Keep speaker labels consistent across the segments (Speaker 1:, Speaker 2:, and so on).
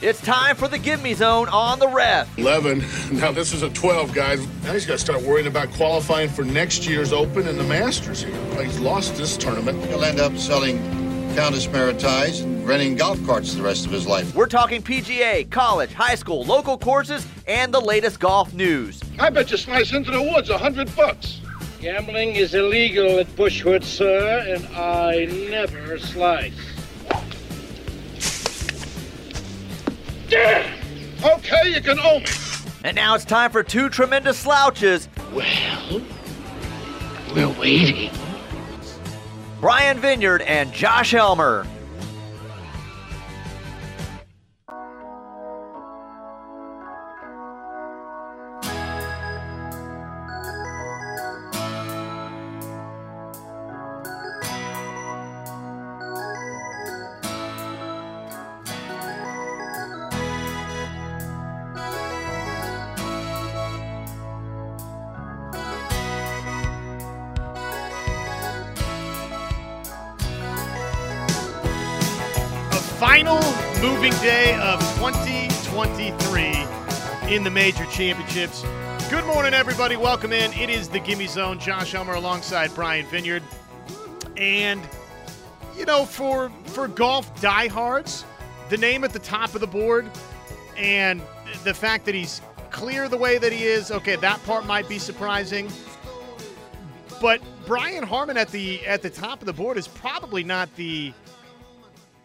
Speaker 1: It's time for the Gimme Zone on the Rev.
Speaker 2: 11. Now this is a 12, guys. Now he's got to start worrying about qualifying for next year's Open and the Masters here. He's lost this tournament.
Speaker 3: He'll end up selling Countess Maritais and renting golf carts the rest of his life.
Speaker 1: We're talking PGA, college, high school, local courses, and the latest golf news.
Speaker 2: I bet you slice into the woods a hundred bucks.
Speaker 4: Gambling is illegal at Bushwood, sir, and I never slice.
Speaker 2: Damn! Okay, you can owe me.
Speaker 1: And now it's time for two tremendous slouches.
Speaker 4: Well, we're waiting.
Speaker 1: Brian Vineyard and Josh Helmer.
Speaker 5: In the major championships. Good morning, everybody. Welcome in. It is the Gimme Zone. Josh Elmer alongside Brian Vineyard. And, you know, for for golf diehards, the name at the top of the board and the fact that he's clear the way that he is, okay, that part might be surprising. But Brian Harman at the at the top of the board is probably not the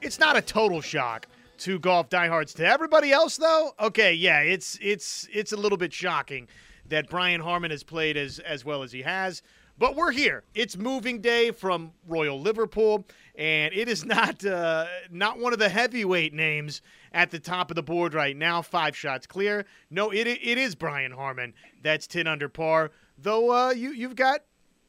Speaker 5: it's not a total shock to golf diehards. To everybody else, though, okay, yeah, it's it's it's a little bit shocking that Brian Harman has played as as well as he has. But we're here. It's moving day from Royal Liverpool, and it is not uh, not one of the heavyweight names at the top of the board right now. Five shots clear. No, it it is Brian Harman. That's ten under par. Though uh, you you've got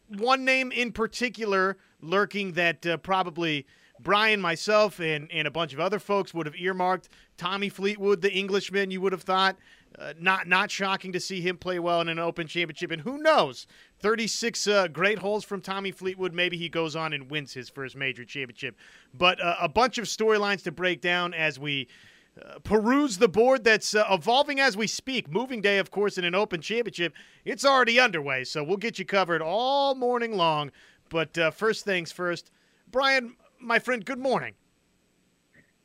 Speaker 5: one name in particular lurking that uh, probably Brian, myself, and, and a bunch of other folks would have earmarked Tommy Fleetwood, the Englishman. You would have thought uh, not not shocking to see him play well in an Open Championship. And who knows, 36 uh, great holes from Tommy Fleetwood. Maybe he goes on and wins his first major championship. But uh, a bunch of storylines to break down as we. Uh, peruse the board that's uh, evolving as we speak. Moving day, of course, in an open championship, it's already underway. So we'll get you covered all morning long. But uh, first things first, Brian, my friend, good morning.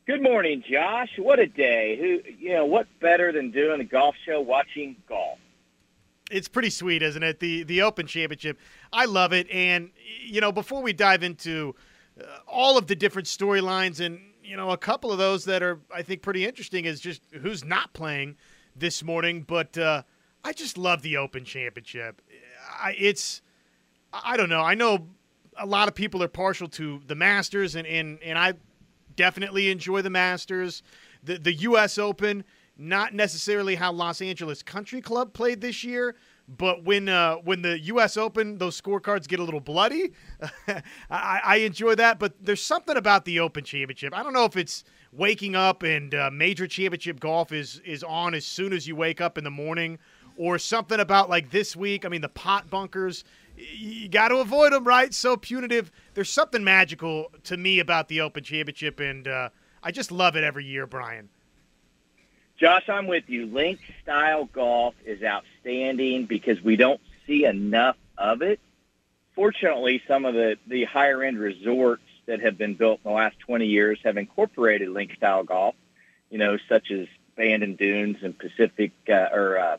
Speaker 6: Good morning, Josh. What a day. Who you know, what better than doing a golf show watching golf?
Speaker 5: It's pretty sweet, isn't it? The the Open Championship. I love it and you know, before we dive into uh, all of the different storylines and you know, a couple of those that are I think pretty interesting is just who's not playing this morning, but uh, I just love the Open Championship. I, it's I don't know. I know a lot of people are partial to the Masters, and, and, and I definitely enjoy the Masters. The, the U.S. Open, not necessarily how Los Angeles Country Club played this year, but when uh, when the U.S. Open, those scorecards get a little bloody. I, I, enjoy that, but there's something about the Open Championship. I don't know if it's waking up and uh, major championship golf is is on as soon as you wake up in the morning, or something about like this week. I mean, the pot bunkers you got to avoid them, right? So punitive. There's something magical to me about the Open Championship, and uh, I just love it every year, Brian.
Speaker 6: Josh, I'm with you. Link style golf is outstanding because we don't see enough of it. Fortunately, some of the, the higher end resorts that have been built in the last 20 years have incorporated link style golf, you know, such as Bandon Dunes and Pacific uh, or uh,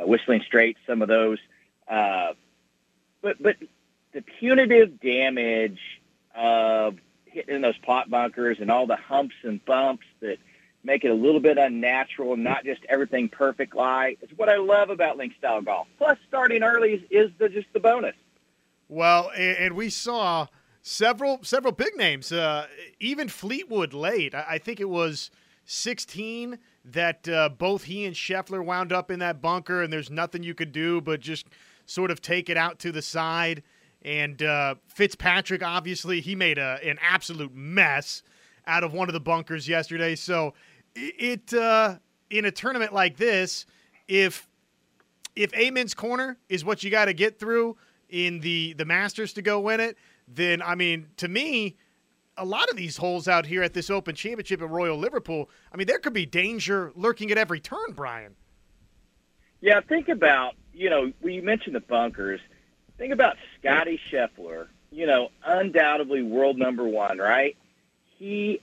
Speaker 6: Whistling Straits, some of those. Uh, but but the punitive damage of hitting those pot bunkers and all the humps and bumps that make it a little bit unnatural, not just everything perfect lie. is what I love about link style golf. Plus, starting early is, is the, just the bonus.
Speaker 5: Well, and we saw several several big names, uh, even Fleetwood late. I think it was 16 that uh, both he and Scheffler wound up in that bunker, and there's nothing you could do but just – sort of take it out to the side. And uh, Fitzpatrick, obviously, he made a, an absolute mess out of one of the bunkers yesterday. So it uh, in a tournament like this, if if Amen's corner is what you got to get through in the the Masters to go win it, then I mean, to me, a lot of these holes out here at this Open Championship at Royal Liverpool, I mean, there could be danger lurking at every turn, Brian.
Speaker 6: Yeah, think about, you know, you mentioned the bunkers, think about Scottie Scheffler, you know, undoubtedly world number one, right? He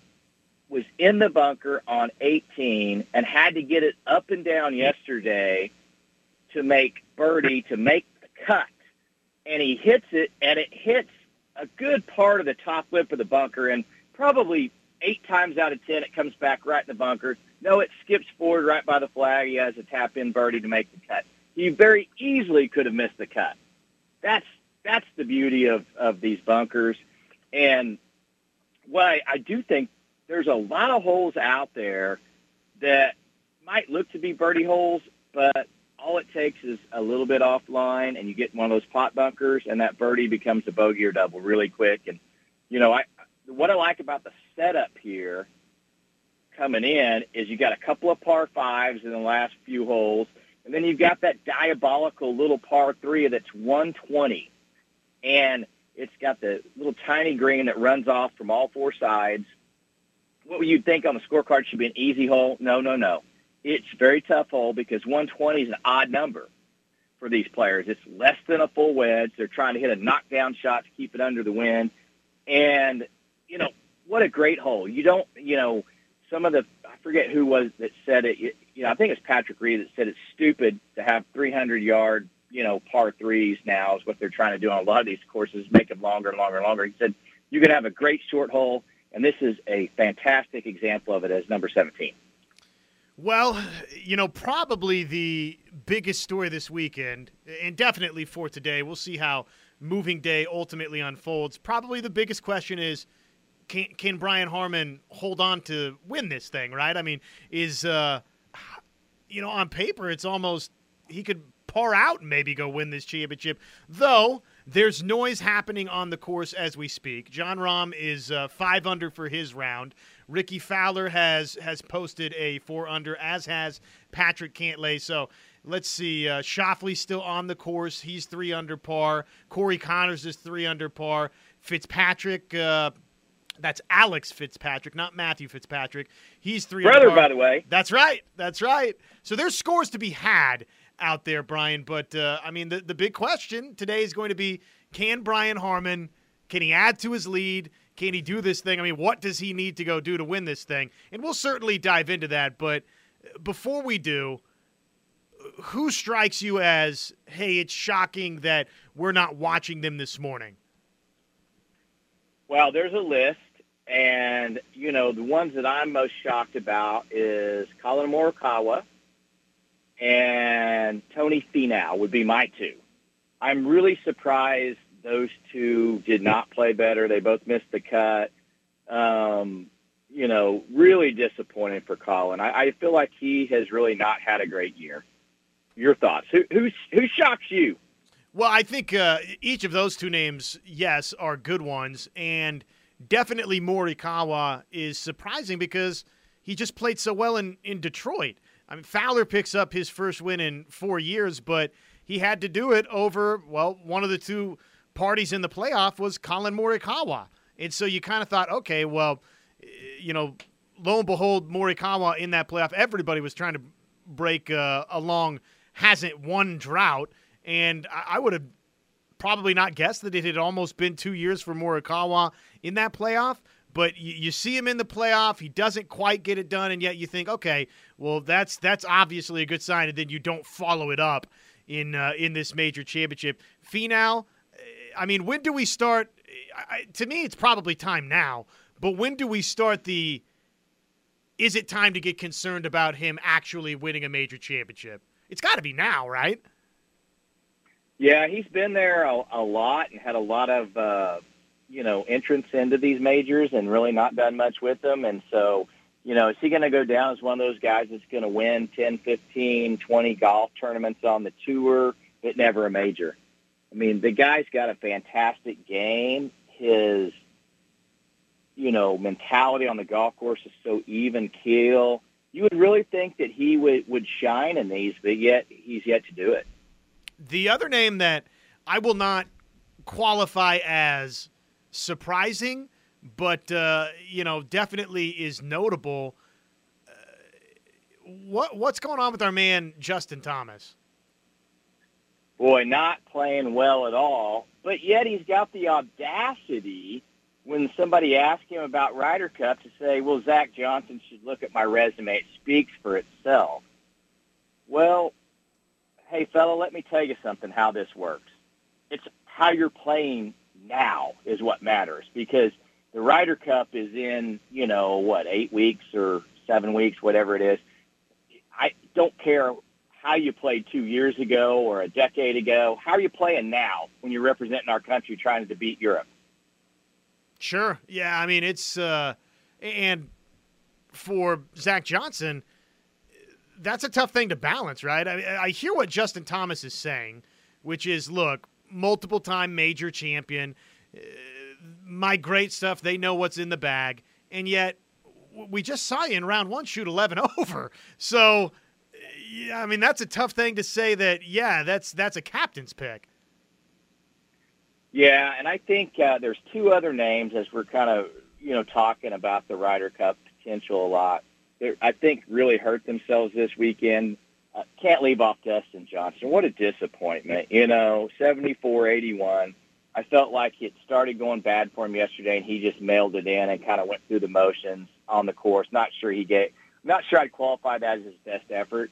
Speaker 6: was in the bunker on 18 and had to get it up and down yesterday to make birdie, to make the cut. And he hits it, and it hits a good part of the top lip of the bunker, and probably eight times out of ten, it comes back right in the bunker. No, it skips forward right by the flag. He has a tap in birdie to make the cut. He very easily could have missed the cut. That's that's the beauty of of these bunkers, and what I, I do think there's a lot of holes out there that might look to be birdie holes, but all it takes is a little bit offline, and you get one of those pot bunkers, and that birdie becomes a bogey or double really quick. And you know, I what I like about the setup here coming in is you got a couple of par fives in the last few holes, and then you've got that diabolical little par three that's 120, and it's got the little tiny green that runs off from all four sides. What would you think on the scorecard should be an easy hole? No, no, no. It's very tough hole because 120 is an odd number for these players. It's less than a full wedge. They're trying to hit a knockdown shot to keep it under the wind. And, you know, what a great hole. You don't, you know, some of the, I forget who was that said it, you know, I think it's Patrick Reed that said it's stupid to have 300 yard, you know, par threes now is what they're trying to do on a lot of these courses, make them longer and longer and longer. He said, you can have a great short hole, and this is a fantastic example of it as number 17.
Speaker 5: Well, you know, probably the biggest story this weekend, and definitely for today, we'll see how moving day ultimately unfolds. Probably the biggest question is can, can Brian Harman hold on to win this thing, right? I mean, is, uh, you know, on paper, it's almost he could par out and maybe go win this championship, though. There's noise happening on the course as we speak. Jon Rahm is uh, five under for his round. Rickie Fowler has has posted a four under, as has Patrick Cantlay. So let's see. Uh, Schauffele's still on the course. He's three under par. Corey Conners is three under par. Fitzpatrick. Uh, that's Alex Fitzpatrick, not Matthew Fitzpatrick. He's three.
Speaker 6: Brother, by the way.
Speaker 5: That's right. That's right. So there's scores to be had out there, Brian. But uh, I mean, the the big question today is going to be: Can Brian Harman? Can he add to his lead? Can he do this thing? I mean, what does he need to go do to win this thing? And we'll certainly dive into that. But before we do, who strikes you as, hey, it's shocking that we're not watching them this morning?
Speaker 6: Well, there's a list, and you know the ones that I'm most shocked about is Collin Morikawa and Tony Finau would be my two. I'm really surprised those two did not play better. They both missed the cut. Um, you know, really disappointing for Collin. I, I feel like he has really not had a great year. Your thoughts? Who who who shocks you?
Speaker 5: Well, I think uh, each of those two names, yes, are good ones, and definitely Morikawa is surprising because he just played so well in in Detroit. I mean, Fowler picks up his first win in four years, but he had to do it over well, one of the two parties in the playoff was Collin Morikawa, and so you kind of thought, okay, well, you know, lo and behold, Morikawa in that playoff, everybody was trying to break uh, a long hasn't won drought, and I, I would have probably not guessed that it had almost been two years for Morikawa in that playoff. But you, you see him in the playoff, he doesn't quite get it done, and yet you think, okay, well, that's that's obviously a good sign, and then you don't follow it up in uh, in this major championship. Finau, I mean, when do we start? I, to me, it's probably time now. But when do we start the? Is it time to get concerned about him actually winning a major championship? It's got to be now, right?
Speaker 6: Yeah, he's been there a, a lot and had a lot of uh, you know entrance into these majors and really not done much with them. And so, you know, is he going to go down as one of those guys that's going to win 10, 15, 20 golf tournaments on the tour, but never a major? I mean, the guy's got a fantastic game. His, you know, mentality on the golf course is so even keel. You would really think that he would, would shine in these, but yet he's yet to do it.
Speaker 5: The other name that I will not qualify as surprising, but uh, you know, definitely is notable. Uh, what what's going on with our man Justin Thomas?
Speaker 6: Boy, not playing well at all, but yet he's got the audacity when somebody asks him about Ryder Cup to say, "Well, Zach Johnson should look at my resume. It speaks for itself." Well, hey, fella, let me tell you something. How this works? It's how you're playing now is what matters because the Ryder Cup is in, you know, what, eight weeks or seven weeks, whatever it is. I don't care how you played two years ago or a decade ago. How are you playing now when you're representing our country trying to beat Europe?
Speaker 5: Sure. Yeah. I mean, it's, uh, and for Zach Johnson, that's a tough thing to balance, right? I, I hear what Justin Thomas is saying, which is look, multiple time major champion. Uh, my great stuff. They know what's in the bag. And yet, we just saw you in round one shoot 11 over. So, yeah, I mean, that's a tough thing to say that, yeah, that's that's a captain's pick.
Speaker 6: Yeah, and I think uh, there's two other names as we're kind of, you know, talking about the Ryder Cup potential a lot. They're, I think really hurt themselves this weekend. Uh, can't leave off Dustin Johnson. What a disappointment. You know, 74-81. I felt like it started going bad for him yesterday, and he just mailed it in and kind of went through the motions on the course. Not sure he get, not sure I'd qualify that as his best effort.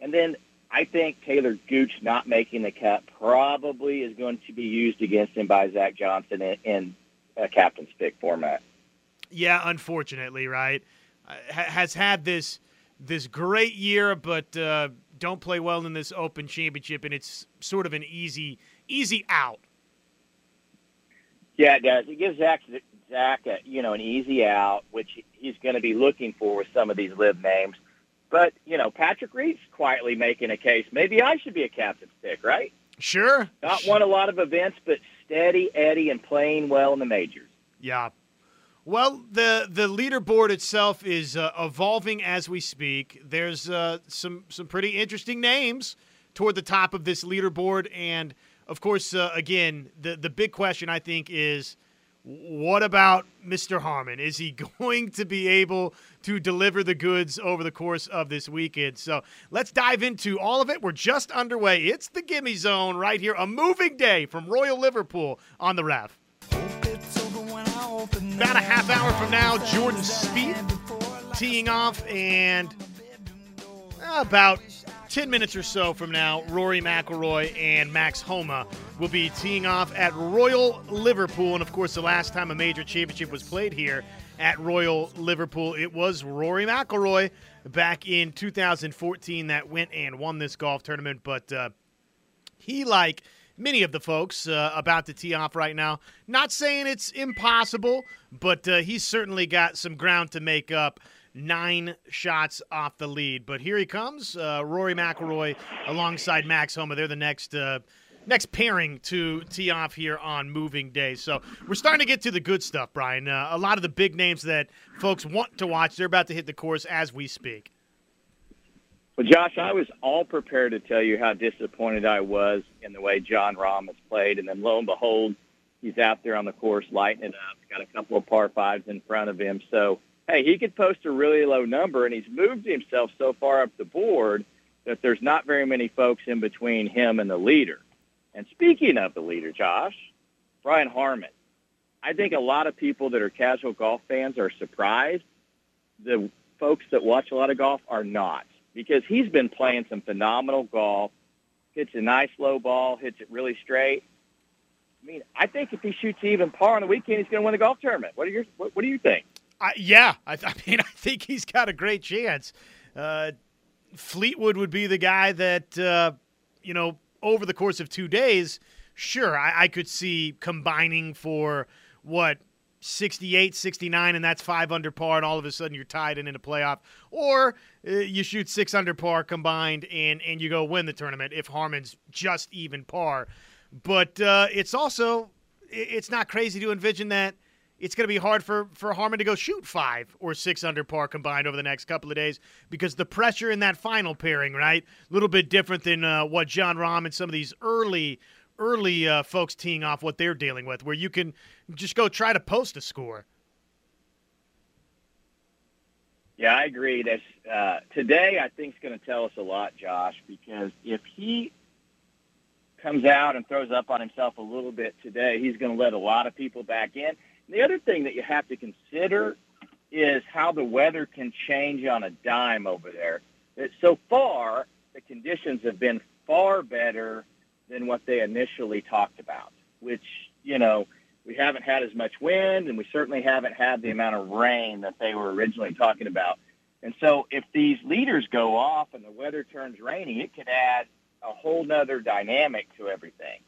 Speaker 6: And then I think Talor Gooch not making the cut probably is going to be used against him by Zach Johnson in, in a captain's pick format.
Speaker 5: Yeah, unfortunately, right? Uh, has had this this great year, but uh, don't play well in this Open Championship, and it's sort of an easy easy out
Speaker 6: yeah, it does. It gives Zach Zach a, you know an easy out, which he's going to be looking for with some of these live names. But you know, Patrick Reed's quietly making a case. Maybe I should be a captain's pick, right?
Speaker 5: Sure.
Speaker 6: Not won a lot of events, but steady Eddie and playing well in the majors.
Speaker 5: Yeah. Well, the the leaderboard itself is uh, evolving as we speak. There's uh, some some pretty interesting names toward the top of this leaderboard, and of course, uh, again, the the big question I think is, what about Mr. Harman? Is he going to be able to deliver the goods over the course of this weekend? So let's dive into all of it. We're just underway. It's the Gimme Zone right here, a moving day from Royal Liverpool on the Rev. About a half hour from now, Jordan Spieth teeing off, and about 10 minutes or so from now, Rory McIlroy and Max Homa will be teeing off at Royal Liverpool. And of course, the last time a major championship was played here at Royal Liverpool, it was Rory McIlroy back in 2014 that went and won this golf tournament. But uh, he, like many of the folks uh, about to tee off right now, not saying it's impossible, but uh, he's certainly got some ground to make up nine shots off the lead. But here he comes, uh, Rory McIlroy alongside Max Homa. They're the next. Uh, next pairing to tee off here on moving day. So we're starting to get to the good stuff, Brian. Uh, a lot of the big names that folks want to watch, they're about to hit the course as we speak.
Speaker 6: Well, Josh, I was all prepared to tell you how disappointed I was in the way Jon Rahm has played, and then lo and behold, he's out there on the course lighting it up. Got a couple of par fives in front of him, so hey, he could post a really low number, and he's moved himself so far up the board that there's not very many folks in between him and the leader. And speaking of the leader, Josh, Brian Harman. I think a lot of people that are casual golf fans are surprised. The folks that watch a lot of golf are not because he's been playing some phenomenal golf, hits a nice low ball, hits it really straight. I mean, I think if he shoots even par on the weekend, he's going to win the golf tournament. What do you what, what do you think?
Speaker 5: Yeah, I, I, mean, I think he's got a great chance. Uh, Fleetwood would be the guy that, uh, you know, over the course of two days, sure, I, I could see combining for what 68, 69, and that's five under par, and all of a sudden you're tied and in a playoff. Or uh, you shoot six under par combined and, and you go win the tournament if Harman's just even par. But uh, it's also, it's not crazy to envision that it's going to be hard for, for Harman to go shoot five or six under par combined over the next couple of days because the pressure in that final pairing, right? A little bit different than uh, what Jon Rahm and some of these early, early uh, folks teeing off what they're dealing with, where you can just go try to post a score.
Speaker 6: Yeah, I agree. That's, uh, today, I think, is going to tell us a lot, Josh, because if he comes out and throws up on himself a little bit today, he's going to let a lot of people back in. And the other thing that you have to consider is how the weather can change on a dime over there. So far, the conditions have been far better than what they initially talked about, which, you know, we haven't had as much wind and we certainly haven't had the amount of rain that they were originally talking about. And so if these leaders go off and the weather turns rainy, it could add a whole nother dynamic to everything.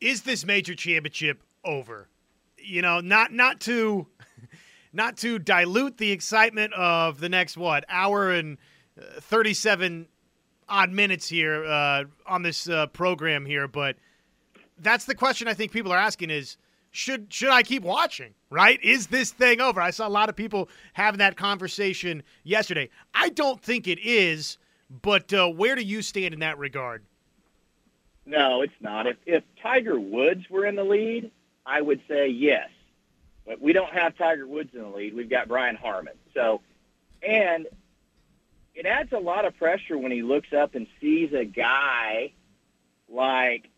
Speaker 5: Is this major championship over? You know, not not to not to dilute the excitement of the next what hour and uh, 37 odd minutes here uh, on this uh, program here, but that's the question I think people are asking is should should I keep watching? Right? Is this thing over? I saw a lot of people having that conversation yesterday. I don't think it is, but uh, where do you stand in that regard?
Speaker 6: No, it's not. If if Tiger Woods were in the lead, I would say yes. But we don't have Tiger Woods in the lead. We've got Brian Harman. So, and it adds a lot of pressure when he looks up and sees a guy like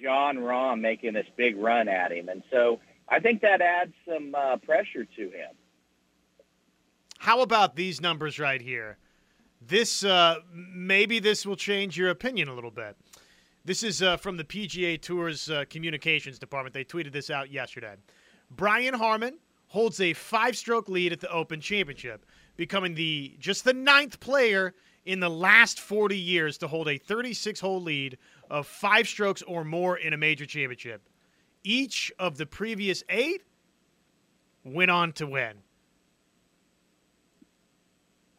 Speaker 6: Jon Rahm making this big run at him. And so I think that adds some uh, pressure to him.
Speaker 5: How about these numbers right here? This uh, maybe this will change your opinion a little bit. This is uh, from the PGA Tour's uh, communications department. They tweeted this out yesterday. Brian Harman holds a five-stroke lead at the Open Championship, becoming the just the ninth player in the last 40 years to hold a 36-hole lead of five strokes or more in a major championship. Each of the previous eight went on to win.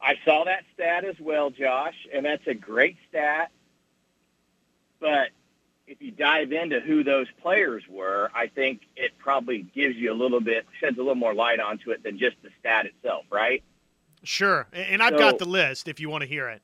Speaker 6: I saw that stat as well, Josh, and that's a great stat. But if you dive into who those players were, I think it probably gives you a little bit, sheds a little more light onto it than just the stat itself, right?
Speaker 5: Sure. And I've so, got the list if you want to hear it.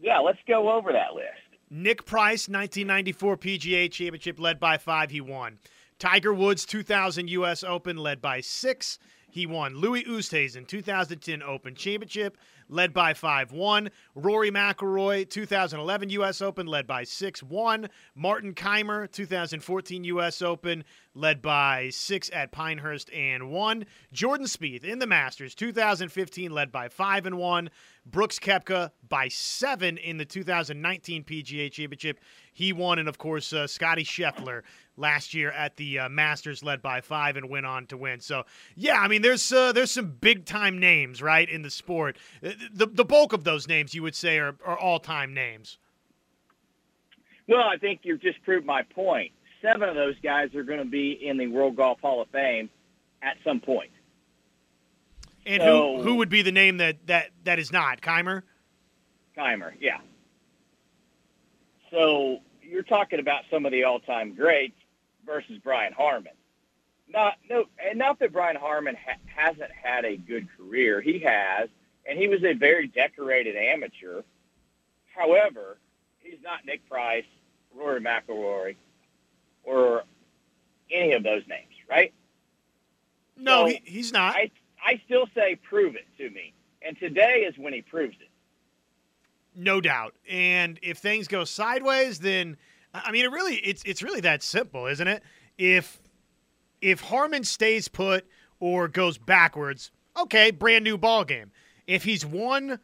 Speaker 6: Yeah, let's go over that list.
Speaker 5: Nick Price, 1994 PGA Championship, led by five, he won. Tiger Woods, 2000 U.S. Open, led by six. He won Louis Oosthuizen 2010 Open Championship, led by 5 1. Rory McIlroy 2011 U.S. Open, led by 6 1. Martin Kaymer, 2014 U.S. Open, led by 6 at Pinehurst and 1. Jordan Spieth in the Masters 2015, led by 5 and 1. Brooks Koepka by 7 in the 2019 PGA Championship. He won, and of course, uh, Scottie Scheffler last year at the uh, Masters, led by five, and went on to win. So, yeah, I mean, there's uh, there's some big time names right in the sport. Uh, the the bulk of those names you would say are, are all time names.
Speaker 6: Well, I think you've just proved my point. Seven of those guys are going to be in the World Golf Hall of Fame at some point.
Speaker 5: And so, who who would be the name that that that is not Kaymer?
Speaker 6: Kaymer, yeah. So you're talking about some of the all-time greats versus Brian Harman. Not no, and not that Brian Harman ha- hasn't had a good career. He has, and he was a very decorated amateur. However, he's not Nick Price, Rory McIlroy, or any of those names, right?
Speaker 5: No, so he, he's not.
Speaker 6: I, I still say prove it to me. And today is when he proves it.
Speaker 5: No doubt. And if things go sideways, then I mean it really it's it's really that simple, isn't it? If if Harman stays put or goes backwards, okay, brand new ball game. If he's won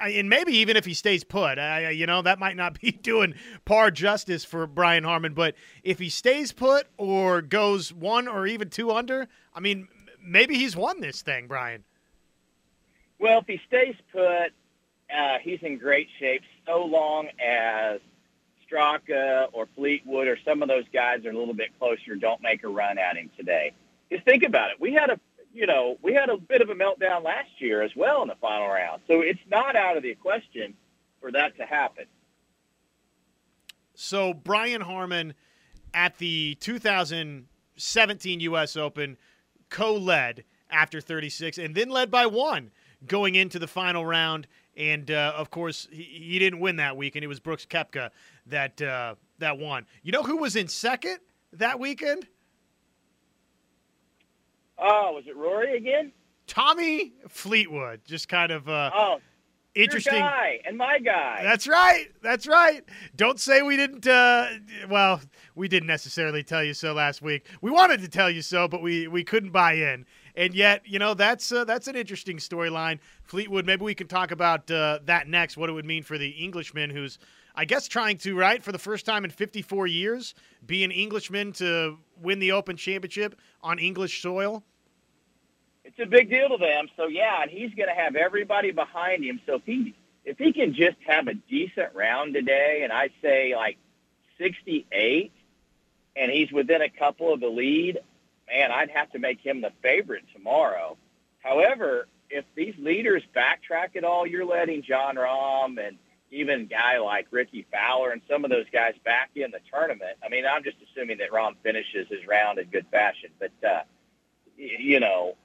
Speaker 5: and maybe even if he stays put, you know, that might not be doing par justice for Brian Harman. But if he stays put or goes one or even two under, I mean, maybe he's won this thing, Brian.
Speaker 6: Well, if he stays put, uh, he's in great shape so long as Straka or Fleetwood or some of those guys are a little bit closer. Don't make a run at him today. Just think about it. We had a you know we had a bit of a meltdown last year as well in the final round, so it's not out of the question for that to happen.
Speaker 5: So Brian Harman at the 2017 U.S. Open co-led after 36 and then led by one going into the final round. And uh, of course, he, he, didn't win that weekend. It was Brooks Koepka that uh, that won. You know who was in second that weekend?
Speaker 6: Oh, was it Rory again?
Speaker 5: Tommy Fleetwood, just kind of uh,
Speaker 6: Oh,
Speaker 5: interesting.
Speaker 6: guy and my guy.
Speaker 5: That's right. That's right. Don't say we didn't. Uh, well, we didn't necessarily tell you so last week. We wanted to tell you so, but we we couldn't buy in. And yet, you know, that's uh, that's an interesting storyline. Fleetwood. Maybe we can talk about uh, that next. What it would mean for the Englishman, who's I guess trying to right for the first time in 54 years be an Englishman to win the Open Championship on English soil.
Speaker 6: it's a big deal to them. So yeah, and he's going to have everybody behind him. So if he if he can just have a decent round today, and I say like 68, and he's within a couple of the lead, man, I'd have to make him the favorite tomorrow. However, if these leaders backtrack at all, you're letting Jon Rahm and even guy like Rickie Fowler and some of those guys back in the tournament. I mean, I'm just assuming that Rahm finishes his round in good fashion, but uh, you know,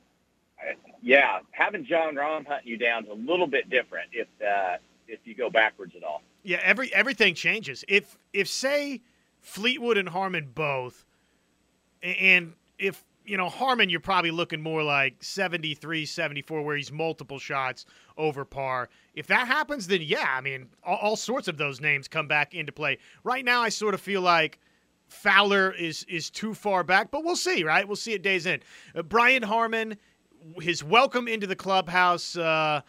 Speaker 6: yeah, having Jon Rahm hunting you down is a little bit different if uh, if you go backwards at all.
Speaker 5: Yeah, every everything changes. If if say Fleetwood and Harman both, and if you know Harman, you're probably looking more like 73, 74, where he's multiple shots over par. If that happens, then yeah, I mean, all, all sorts of those names come back into play. Right now, I sort of feel like. Fowler is is too far back, but we'll see, right? We'll see it days in. Uh, Brian Harman, his welcome into the clubhouse. Uh,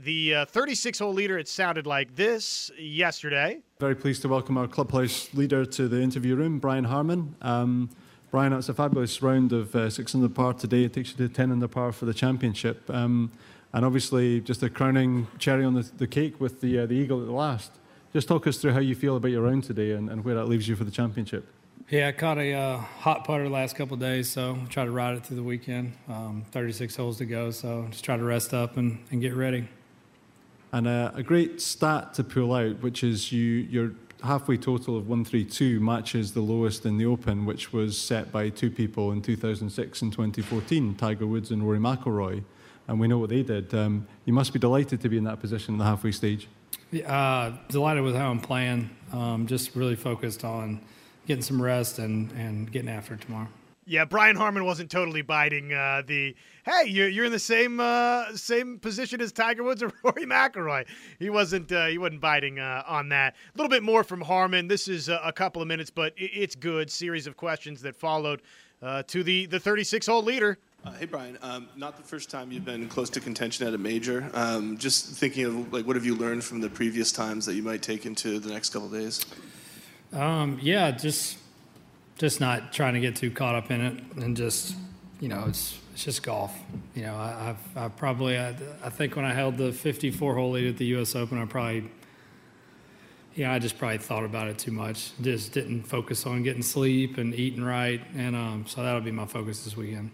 Speaker 5: the uh, 36 hole leader, it sounded like this yesterday.
Speaker 7: Very pleased to welcome our clubhouse leader to the interview room, Brian Harman. Um, Brian, it's a fabulous round of uh, six under par today. It takes you to 10 under par for the championship. Um, and obviously, just a crowning cherry on the, the cake with the, uh, the Eagle at the last. Just talk us through how you feel about your round today and, and where that leaves you for the championship.
Speaker 8: Yeah, I caught a uh, hot putter the last couple of days, so try to ride it through the weekend. Um, 36 holes to go, so just try to rest up and, and get ready.
Speaker 7: And uh, a great stat to pull out, which is you, your halfway total of 132 matches the lowest in the Open, which was set by two people in 2006 and 2014, Tiger Woods and Rory McIlroy. And we know what they did. Um, you must be delighted to be in that position in the halfway stage.
Speaker 8: Uh, delighted with how I'm playing. Um, just really focused on getting some rest and, and getting after tomorrow.
Speaker 5: Yeah, Brian Harman wasn't totally biting uh, the hey, you're, you're in the same uh, same position as Tiger Woods or Rory McIlroy. He wasn't uh, he wasn't biting uh, on that. A little bit more from Harman. This is a, a couple of minutes, but it, it's good. Series of questions that followed uh, to the the 36 hole leader.
Speaker 9: Uh, hey Brian, um, not the first time you've been close to contention at a major. Um, just thinking of like, what have you learned from the previous times that you might take into the next couple days?
Speaker 8: Um, yeah, just just not trying to get too caught up in it, and just you know, it's it's just golf. You know, I, I've I probably I, I think when I held the 54 hole lead at the U.S. Open, I probably yeah, I just probably thought about it too much. Just didn't focus on getting sleep and eating right, and um, so that'll be my focus this weekend.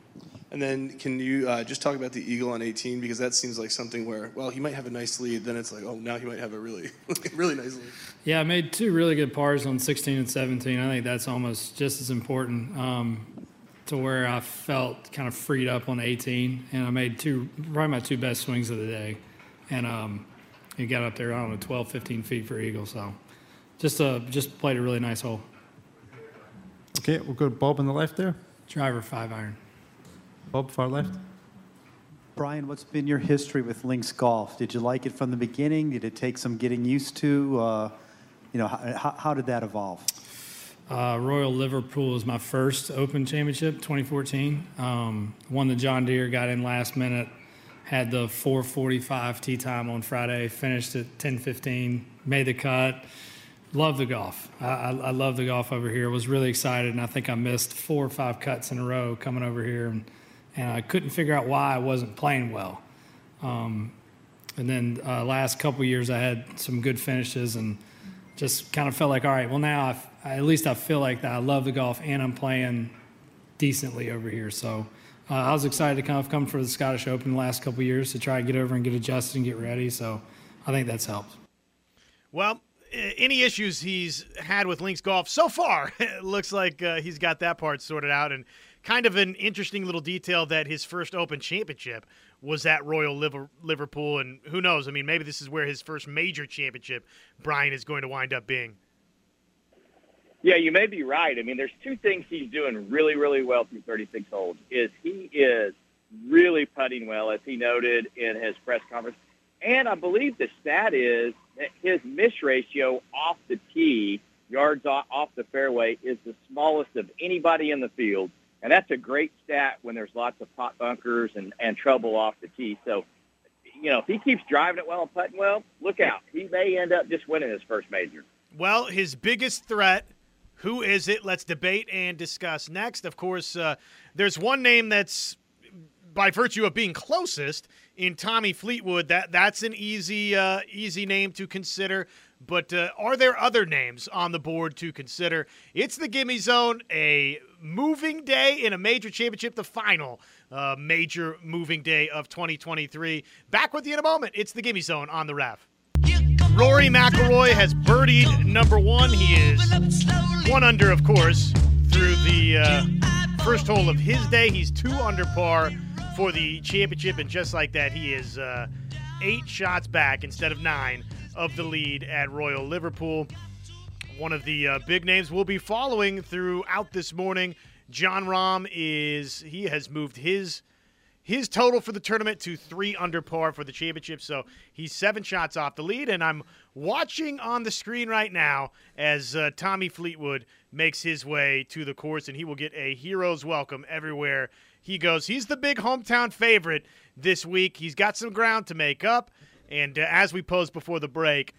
Speaker 9: And then can you uh, just talk about the eagle on 18 because that seems like something where well he might have a nice lead, then it's like oh now he might have a really really nice lead.
Speaker 8: Yeah, I made two really good pars on 16 and 17. I think that's almost just as important um, to where I felt kind of freed up on 18, and I made two probably my two best swings of the day, and um, it got up there I don't know 12, 15 feet for eagle. So just uh, just played a really nice hole.
Speaker 7: Okay, we'll go to Bob on the left there.
Speaker 8: Driver five iron.
Speaker 7: Bob, far left.
Speaker 10: Brian, what's been your history with links golf? Did you like it from the beginning? Did it take some getting used to? Uh, you know, how, how did that evolve?
Speaker 8: Uh, Royal Liverpool was my first Open Championship, 2014. Um, won the John Deere, got in last minute, had the 4:45 tee time on Friday, finished at 10:15, made the cut. Love the golf. I, I, I love the golf over here. Was really excited, and I think I missed four or five cuts in a row coming over here, and and I couldn't figure out why I wasn't playing well. Um, and then uh, last couple years, I had some good finishes and just kind of felt like, all right, well now I've, I, at least I feel like that I love the golf and I'm playing decently over here. So uh, I was excited to kind of come for the Scottish Open the last couple years to try and get over and get adjusted and get ready. So I think that's helped.
Speaker 5: Well, any issues he's had with Links Golf so far, it looks like uh, he's got that part sorted out. And kind of an interesting little detail that his first Open Championship was at Royal Liverpool. And who knows? I mean, maybe this is where his first major championship, Brian, is going to wind up being.
Speaker 6: Yeah, you may be right. I mean, there's two things he's doing really, really well through 36 holes. Is he is really putting well, as he noted in his press conference. And I believe the stat is that his miss ratio off the tee, yards off the fairway, is the smallest of anybody in the field. And that's a great stat when there's lots of pot bunkers and, and trouble off the tee. So, you know, if he keeps driving it well and putting well, look out. He may end up just winning his first major.
Speaker 5: Well, his biggest threat who is it? Let's debate and discuss next. Of course, uh, there's one name that's by virtue of being closest in Tommy Fleetwood. That that's an easy uh, easy name to consider. But uh, are there other names on the board to consider? It's the Gimme Zone, a moving day in a major championship, the final uh, major moving day of 2023. Back with you in a moment. It's the Gimme Zone on the Rev. Rory McIlroy has birdied number one. He is one under, of course, through the uh, first hole of his day. He's two under par for the championship, and just like that, he is uh, eight shots back instead of nine of the lead at Royal Liverpool. One of the uh, big names we'll be following throughout this morning. Jon Rahm is he has moved his his total for the tournament to three under par for the championship. So he's seven shots off the lead. And I'm watching on the screen right now as uh, Tommy Fleetwood makes his way to the course, and he will get a hero's welcome everywhere he goes. He's the big hometown favorite this week. He's got some ground to make up. And uh, as we posed before the break,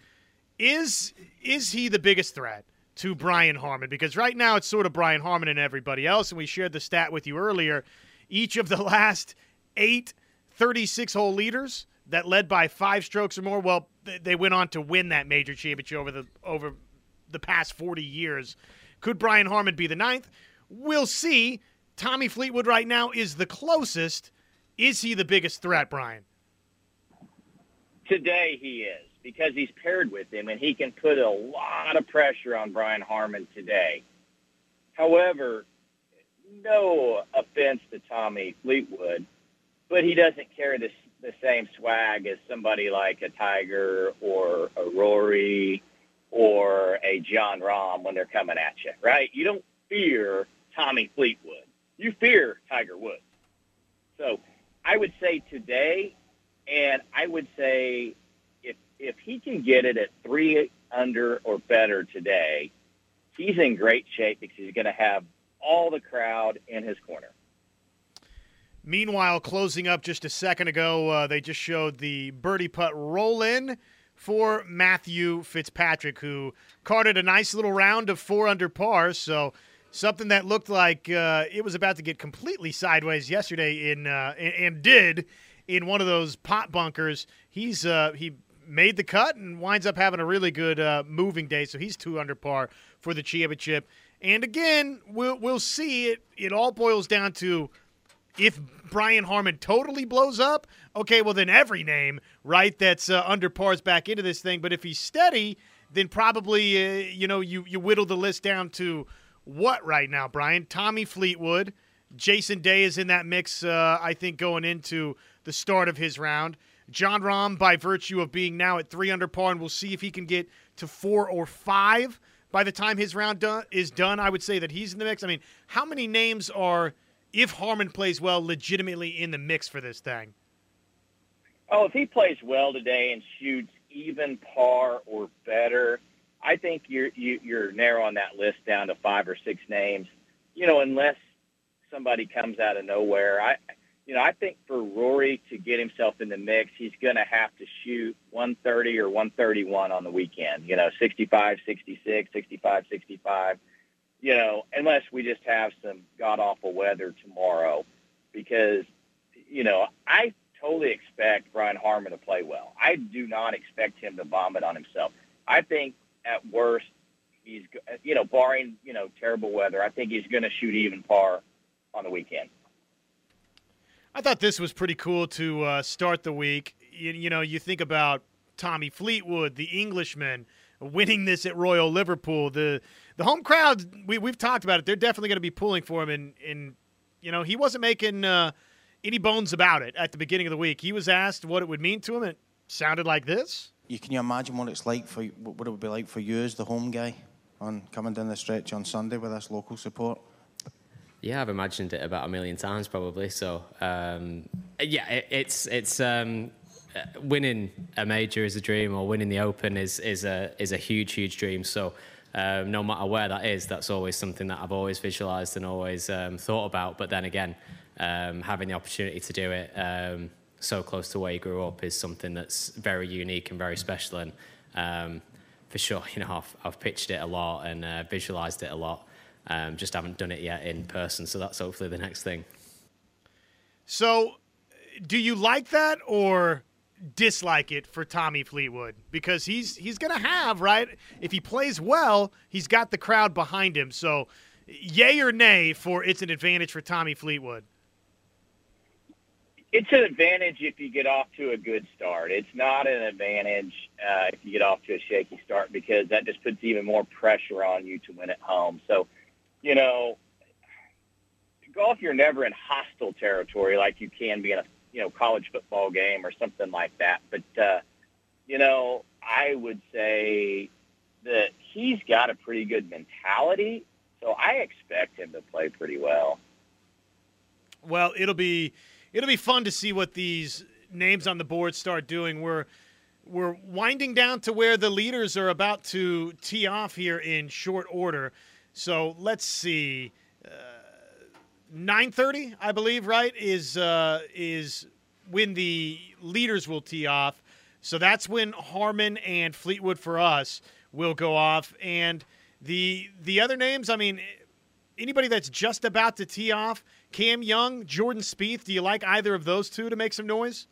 Speaker 5: is is he the biggest threat to Brian Harman? Because right now it's sort of Brian Harman and everybody else. And we shared the stat with you earlier. Each of the last eight 36 hole leaders that led by five strokes or more, well, they went on to win that major championship over the over the past 40 years. Could Brian Harman be the ninth? We'll see. Tommy Fleetwood right now is the closest. Is he the biggest threat, Brian?
Speaker 6: Today he is because he's paired with him and he can put a lot of pressure on Brian Harman today. However, no offense to Tommy Fleetwood, but he doesn't carry the, the same swag as somebody like a Tiger or a Rory or a Jon Rahm when they're coming at you, right? You don't fear Tommy Fleetwood. You fear Tiger Woods. So I would say today, and I would say if if he can get it at three under or better today, he's in great shape because he's going to have all the crowd in his corner.
Speaker 5: Meanwhile, closing up just a second ago, uh, they just showed the birdie putt roll in for Matthew Fitzpatrick, who carted a nice little round of four under par. So something that looked like uh, it was about to get completely sideways yesterday in uh, and, and, did in one of those pot bunkers. He's uh, he made the cut and winds up having a really good uh, moving day. So he's two under par for the championship. And again, we'll we'll see. It it all boils down to if Brian Harman totally blows up, okay, well then every name, right, that's uh, under par's back into this thing. But if he's steady, then probably uh, you know you you whittle the list down to what right now, Brian? Tommy Fleetwood, Jason Day is in that mix. Uh, I think going into the start of his round. Jon Rahm, by virtue of being now at three under par, and we'll see if he can get to four or five by the time his round is done. I would say that he's in the mix. I mean, how many names are if Harman plays well, legitimately in the mix for this thing?
Speaker 6: Oh, if he plays well today and shoots even par or better, I think you're you, are you are narrowing that list down to five or six names. You know, unless somebody comes out of nowhere. I, you know, I think for Rory to get himself in the mix, he's going to have to shoot 130 or 131 on the weekend. You know, 65, 66, 65, 65 you know, unless we just have some god awful weather tomorrow, because you know I totally expect Brian Harman to play well. I do not expect him to vomit on himself. I think at worst he's you know barring you know terrible weather, I think he's going to shoot even par on the weekend.
Speaker 5: I thought this was pretty cool to uh, start the week. You, you know, you think about Tommy Fleetwood, the Englishman, winning this at Royal Liverpool. The the home crowd, we, we've talked about it. They're definitely going to be pulling for him. And, and you know, he wasn't making uh, any bones about it at the beginning of the week. He was asked what it would mean to him. It sounded like this.
Speaker 11: You can you imagine what it's like for what it would be like for you as the home guy on coming down the stretch on Sunday with this local support?
Speaker 12: Yeah, I've imagined it about a million times probably. So um, yeah, it, it's it's um, uh, winning a major is a dream, or winning the Open is is a is a huge huge dream. So. Um, no matter where that is, that's always something that I've always visualized and always um, thought about. But then again, um, having the opportunity to do it um, so close to where you grew up is something that's very unique and very special. And for sure, you know, I've, I've pitched it a lot and uh, visualized it a lot. Um, just haven't done it yet in person. So that's hopefully the next thing.
Speaker 5: So, do you like that or dislike it for Tommy Fleetwood? Because he's he's going to have right if he plays well, he's got the crowd behind him. So, yay or nay for it's an advantage for Tommy Fleetwood.
Speaker 6: It's an advantage if you get off to a good start. It's not an advantage uh, if you get off to a shaky start because that just puts even more pressure on you to win at home. So, you know, golf, you're never in hostile territory like you can be in a you know college football game or something like that. But uh, you know, I would say that he's got a pretty good mentality, so I expect him to play pretty well.
Speaker 5: Well, it'll be it'll be fun to see what these names on the board start doing. We're we're winding down to where the leaders are about to tee off here in short order. So let's see. Uh, 9:30, I believe, right? Is uh, is when the leaders will tee off. So that's when Harman and Fleetwood for us will go off, and the the other names. I mean, anybody that's just about to tee off, Cam Young, Jordan Spieth. Do you like either of those two to make some noise?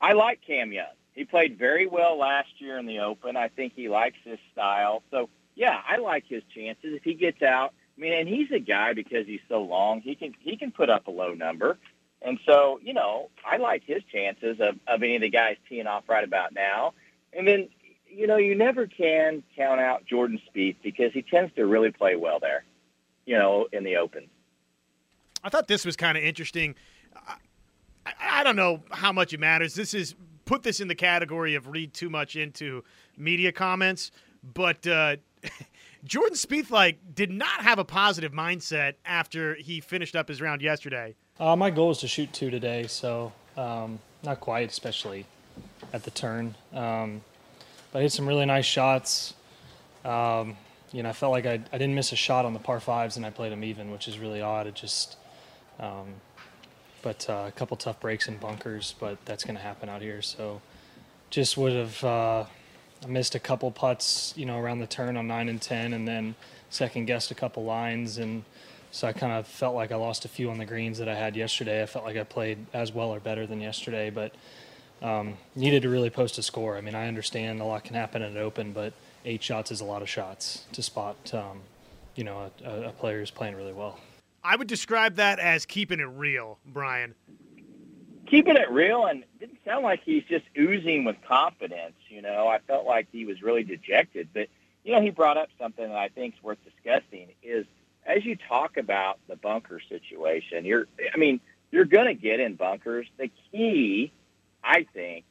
Speaker 6: I like Cam Young. He played very well last year in the Open. I think he likes his style. So yeah, I like his chances if he gets out. I mean, and he's a guy because he's so long. He can he can put up a low number, and so you know I like his chances of of any of the guys teeing off right about now. And then you know you never can count out Jordan Spieth because he tends to really play well there. You know, in the Open.
Speaker 5: I thought this was kind of interesting. I, I don't know how much it matters. This is put this in the category of read too much into media comments, but. Uh, Jordan Spieth like did not have a positive mindset after he finished up his round yesterday.
Speaker 8: Uh, my goal is to shoot two today, so um, not quite, especially at the turn. Um, but I hit some really nice shots. Um, you know, I felt like I, I didn't miss a shot on the par fives, and I played them even, which is really odd. It just, um, but uh, a couple tough breaks in bunkers, but that's going to happen out here. So, just would have. Uh, missed a couple putts, you know, around the turn on nine and ten, and then second guessed a couple lines, and so I kind of felt like I lost a few on the greens that I had yesterday. I felt like I played as well or better than yesterday, but um, needed to really post a score. I mean, I understand a lot can happen at an open, but eight shots is a lot of shots to spot, um, you know, a, a player who's playing really well.
Speaker 5: I would describe that as keeping it real, Brian
Speaker 6: keeping it real and didn't sound like he's just oozing with confidence. You know, I felt like he was really dejected. But, you know, he brought up something that I think is worth discussing is as you talk about the bunker situation, you're, I mean, you're going to get in bunkers. The key, I think,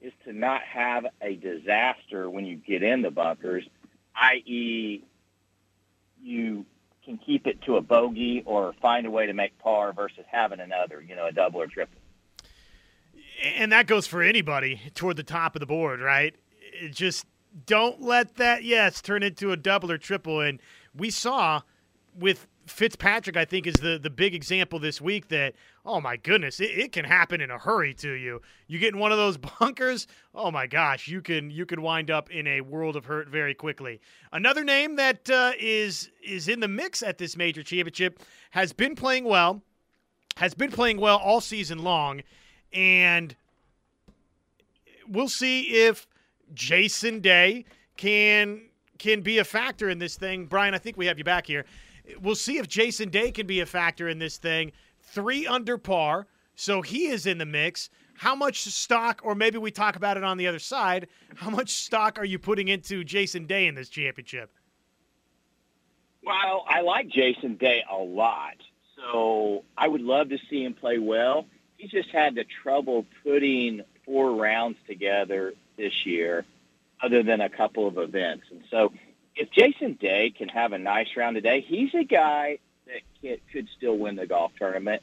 Speaker 6: is to not have a disaster when you get in the bunkers, i.e., you can keep it to a bogey or find a way to make par versus having another, you know, a double or triple
Speaker 5: and that goes for anybody toward the top of the board, right? It just don't let that yes turn into a double or triple. And we saw with Fitzpatrick, I think, is the, the big example this week that, oh my goodness, it, it, can happen in a hurry to you. You get in one of those bunkers, oh my gosh, you can you can wind up in a world of hurt very quickly. Another name that uh, is is in the mix at this major championship has been playing well, has been playing well all season long, and we'll see if Jason Day can can be a factor in this thing. Brian, I think we have you back here. We'll see if Jason Day can be a factor in this thing. Three under par, so he is in the mix. How much stock, or maybe we talk about it on the other side, how much stock are you putting into Jason Day in this championship?
Speaker 6: Well, I like Jason Day a lot. So I would love to see him play well He's just had the trouble putting four rounds together this year, other than a couple of events. And so if Jason Day can have a nice round today, he's a guy that could still win the golf tournament.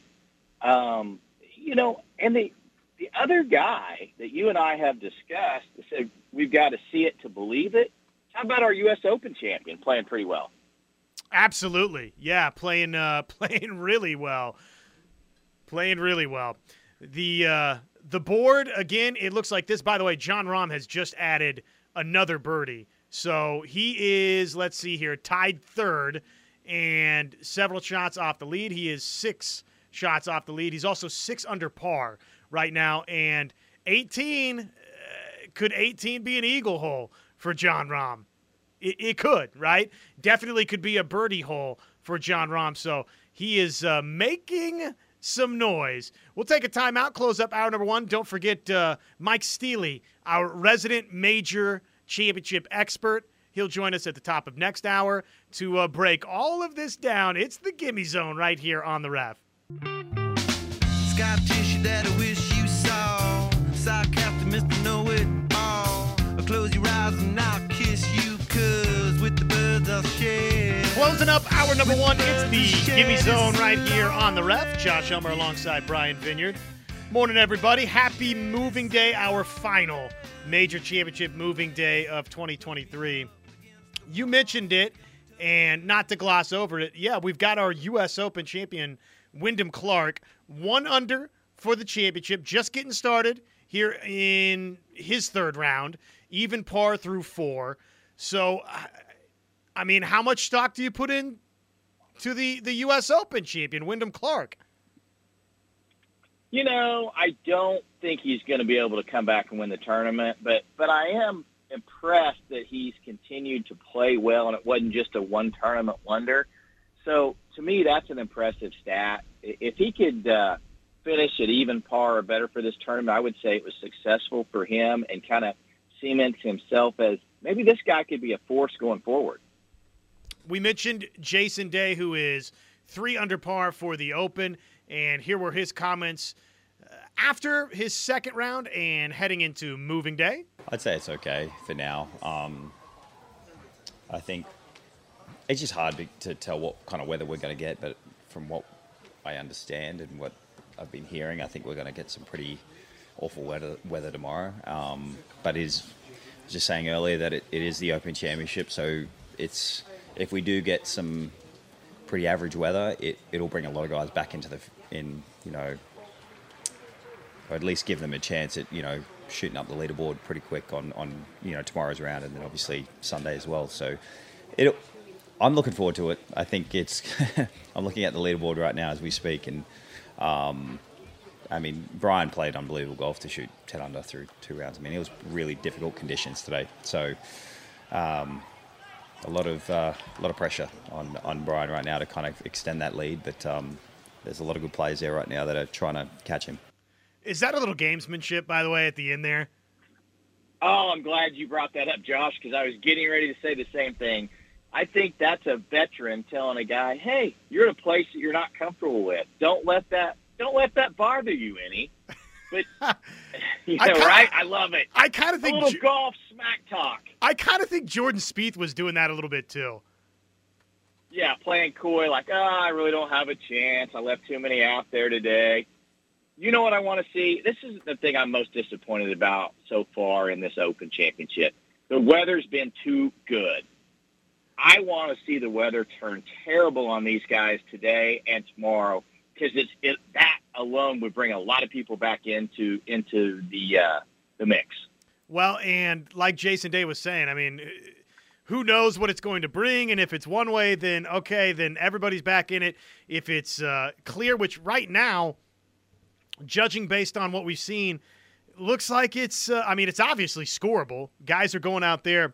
Speaker 6: Um, you know, and the the other guy that you and I have discussed said we've got to see it to believe it. How about our U.S. Open champion playing pretty well?
Speaker 5: Absolutely, yeah, playing uh, playing really well, playing really well. The uh, the board again, it looks like this. By the way, Jon Rahm has just added another birdie, so he is let's see here, tied third, and several shots off the lead. He is six shots off the lead. He's also six under par right now, and 18 uh, could 18 be an eagle hole for Jon Rahm? It, it, could, right? Definitely could be a birdie hole for Jon Rahm. So he is uh, making some noise. We'll take a timeout, close up hour number one. Don't forget uh, Mike Steely, our resident major championship expert. He'll join us at the top of next hour to uh, break all of this down. It's the Gimme Zone right here on the Rev. Scar tissue that I wish you saw. Sarcastic Mr. Know It All. Close your eyes and I'll kiss you, cause with the birds I'll share. Closing up hour number one, it's the Gimme Zone right here on the Rev. Josh Elmer alongside Brian Vineyard. Morning, everybody. Happy moving day, our final major championship moving day of 2023. You mentioned it, and not to gloss over it, yeah, we've got our U.S. Open champion Wyndham Clark, one under for the championship, just getting started here in his third round, even par through four. So, I mean, how much stock do you put in to the, the U.S. Open champion, Wyndham Clark?
Speaker 6: You know, I don't think he's going to be able to come back and win the tournament, but but I am impressed that he's continued to play well, and it wasn't just a one tournament wonder. So to me, that's an impressive stat. If he could uh, finish at even par or better for this tournament, I would say it was successful for him and kind of cements himself as maybe this guy could be a force going forward.
Speaker 5: We mentioned Jason Day, who is three under par for the Open, and here were his comments uh, after his second round and heading into moving day.
Speaker 13: I'd say it's okay for now. Um, I think it's just hard to tell what kind of weather we're going to get, but from what I understand and what I've been hearing, I think we're going to get some pretty awful weather, weather tomorrow. Um, but is just saying earlier that it, it is the Open Championship, so it's if we do get some pretty average weather, it it'll bring a lot of guys back into the in you know, or at least give them a chance at you know shooting up the leaderboard pretty quick on on you know tomorrow's round and then obviously Sunday as well. So it I'm looking forward to it. I think it's. I'm looking at the leaderboard right now as we speak, and um, I mean, Brian played unbelievable golf to shoot 10 under through two rounds. I mean, it was really difficult conditions today, so um, a lot of uh, a lot of pressure on on Brian right now to kind of extend that lead. But um, there's a lot of good players there right now that are trying to catch him.
Speaker 5: Is that a little gamesmanship, by the way, at the end there?
Speaker 6: Oh, I'm glad you brought that up, Josh, because I was getting ready to say the same thing. I think that's a veteran telling a guy, "Hey, you're in a place that you're not comfortable with. Don't let that don't let that bother you any." But you know, kinda, right? I love it.
Speaker 5: I kind of think
Speaker 6: a little golf smack talk.
Speaker 5: I kind of think Jordan Spieth was doing that a little bit too.
Speaker 6: Yeah, playing coy, like, "Ah, oh, I really don't have a chance. I left too many out there today." You know what I want to see? This is the thing I'm most disappointed about so far in this Open Championship. The weather's been too good I want to see the weather turn terrible on these guys today and tomorrow because it's it, that alone would bring a lot of people back into into the uh, the mix.
Speaker 5: Well, and like Jason Day was saying, I mean, who knows what it's going to bring? And if it's one way, then okay, then everybody's back in it. If it's uh, clear, which right now, judging based on what we've seen, looks like it's. Uh, I mean, it's obviously scoreable. Guys are going out there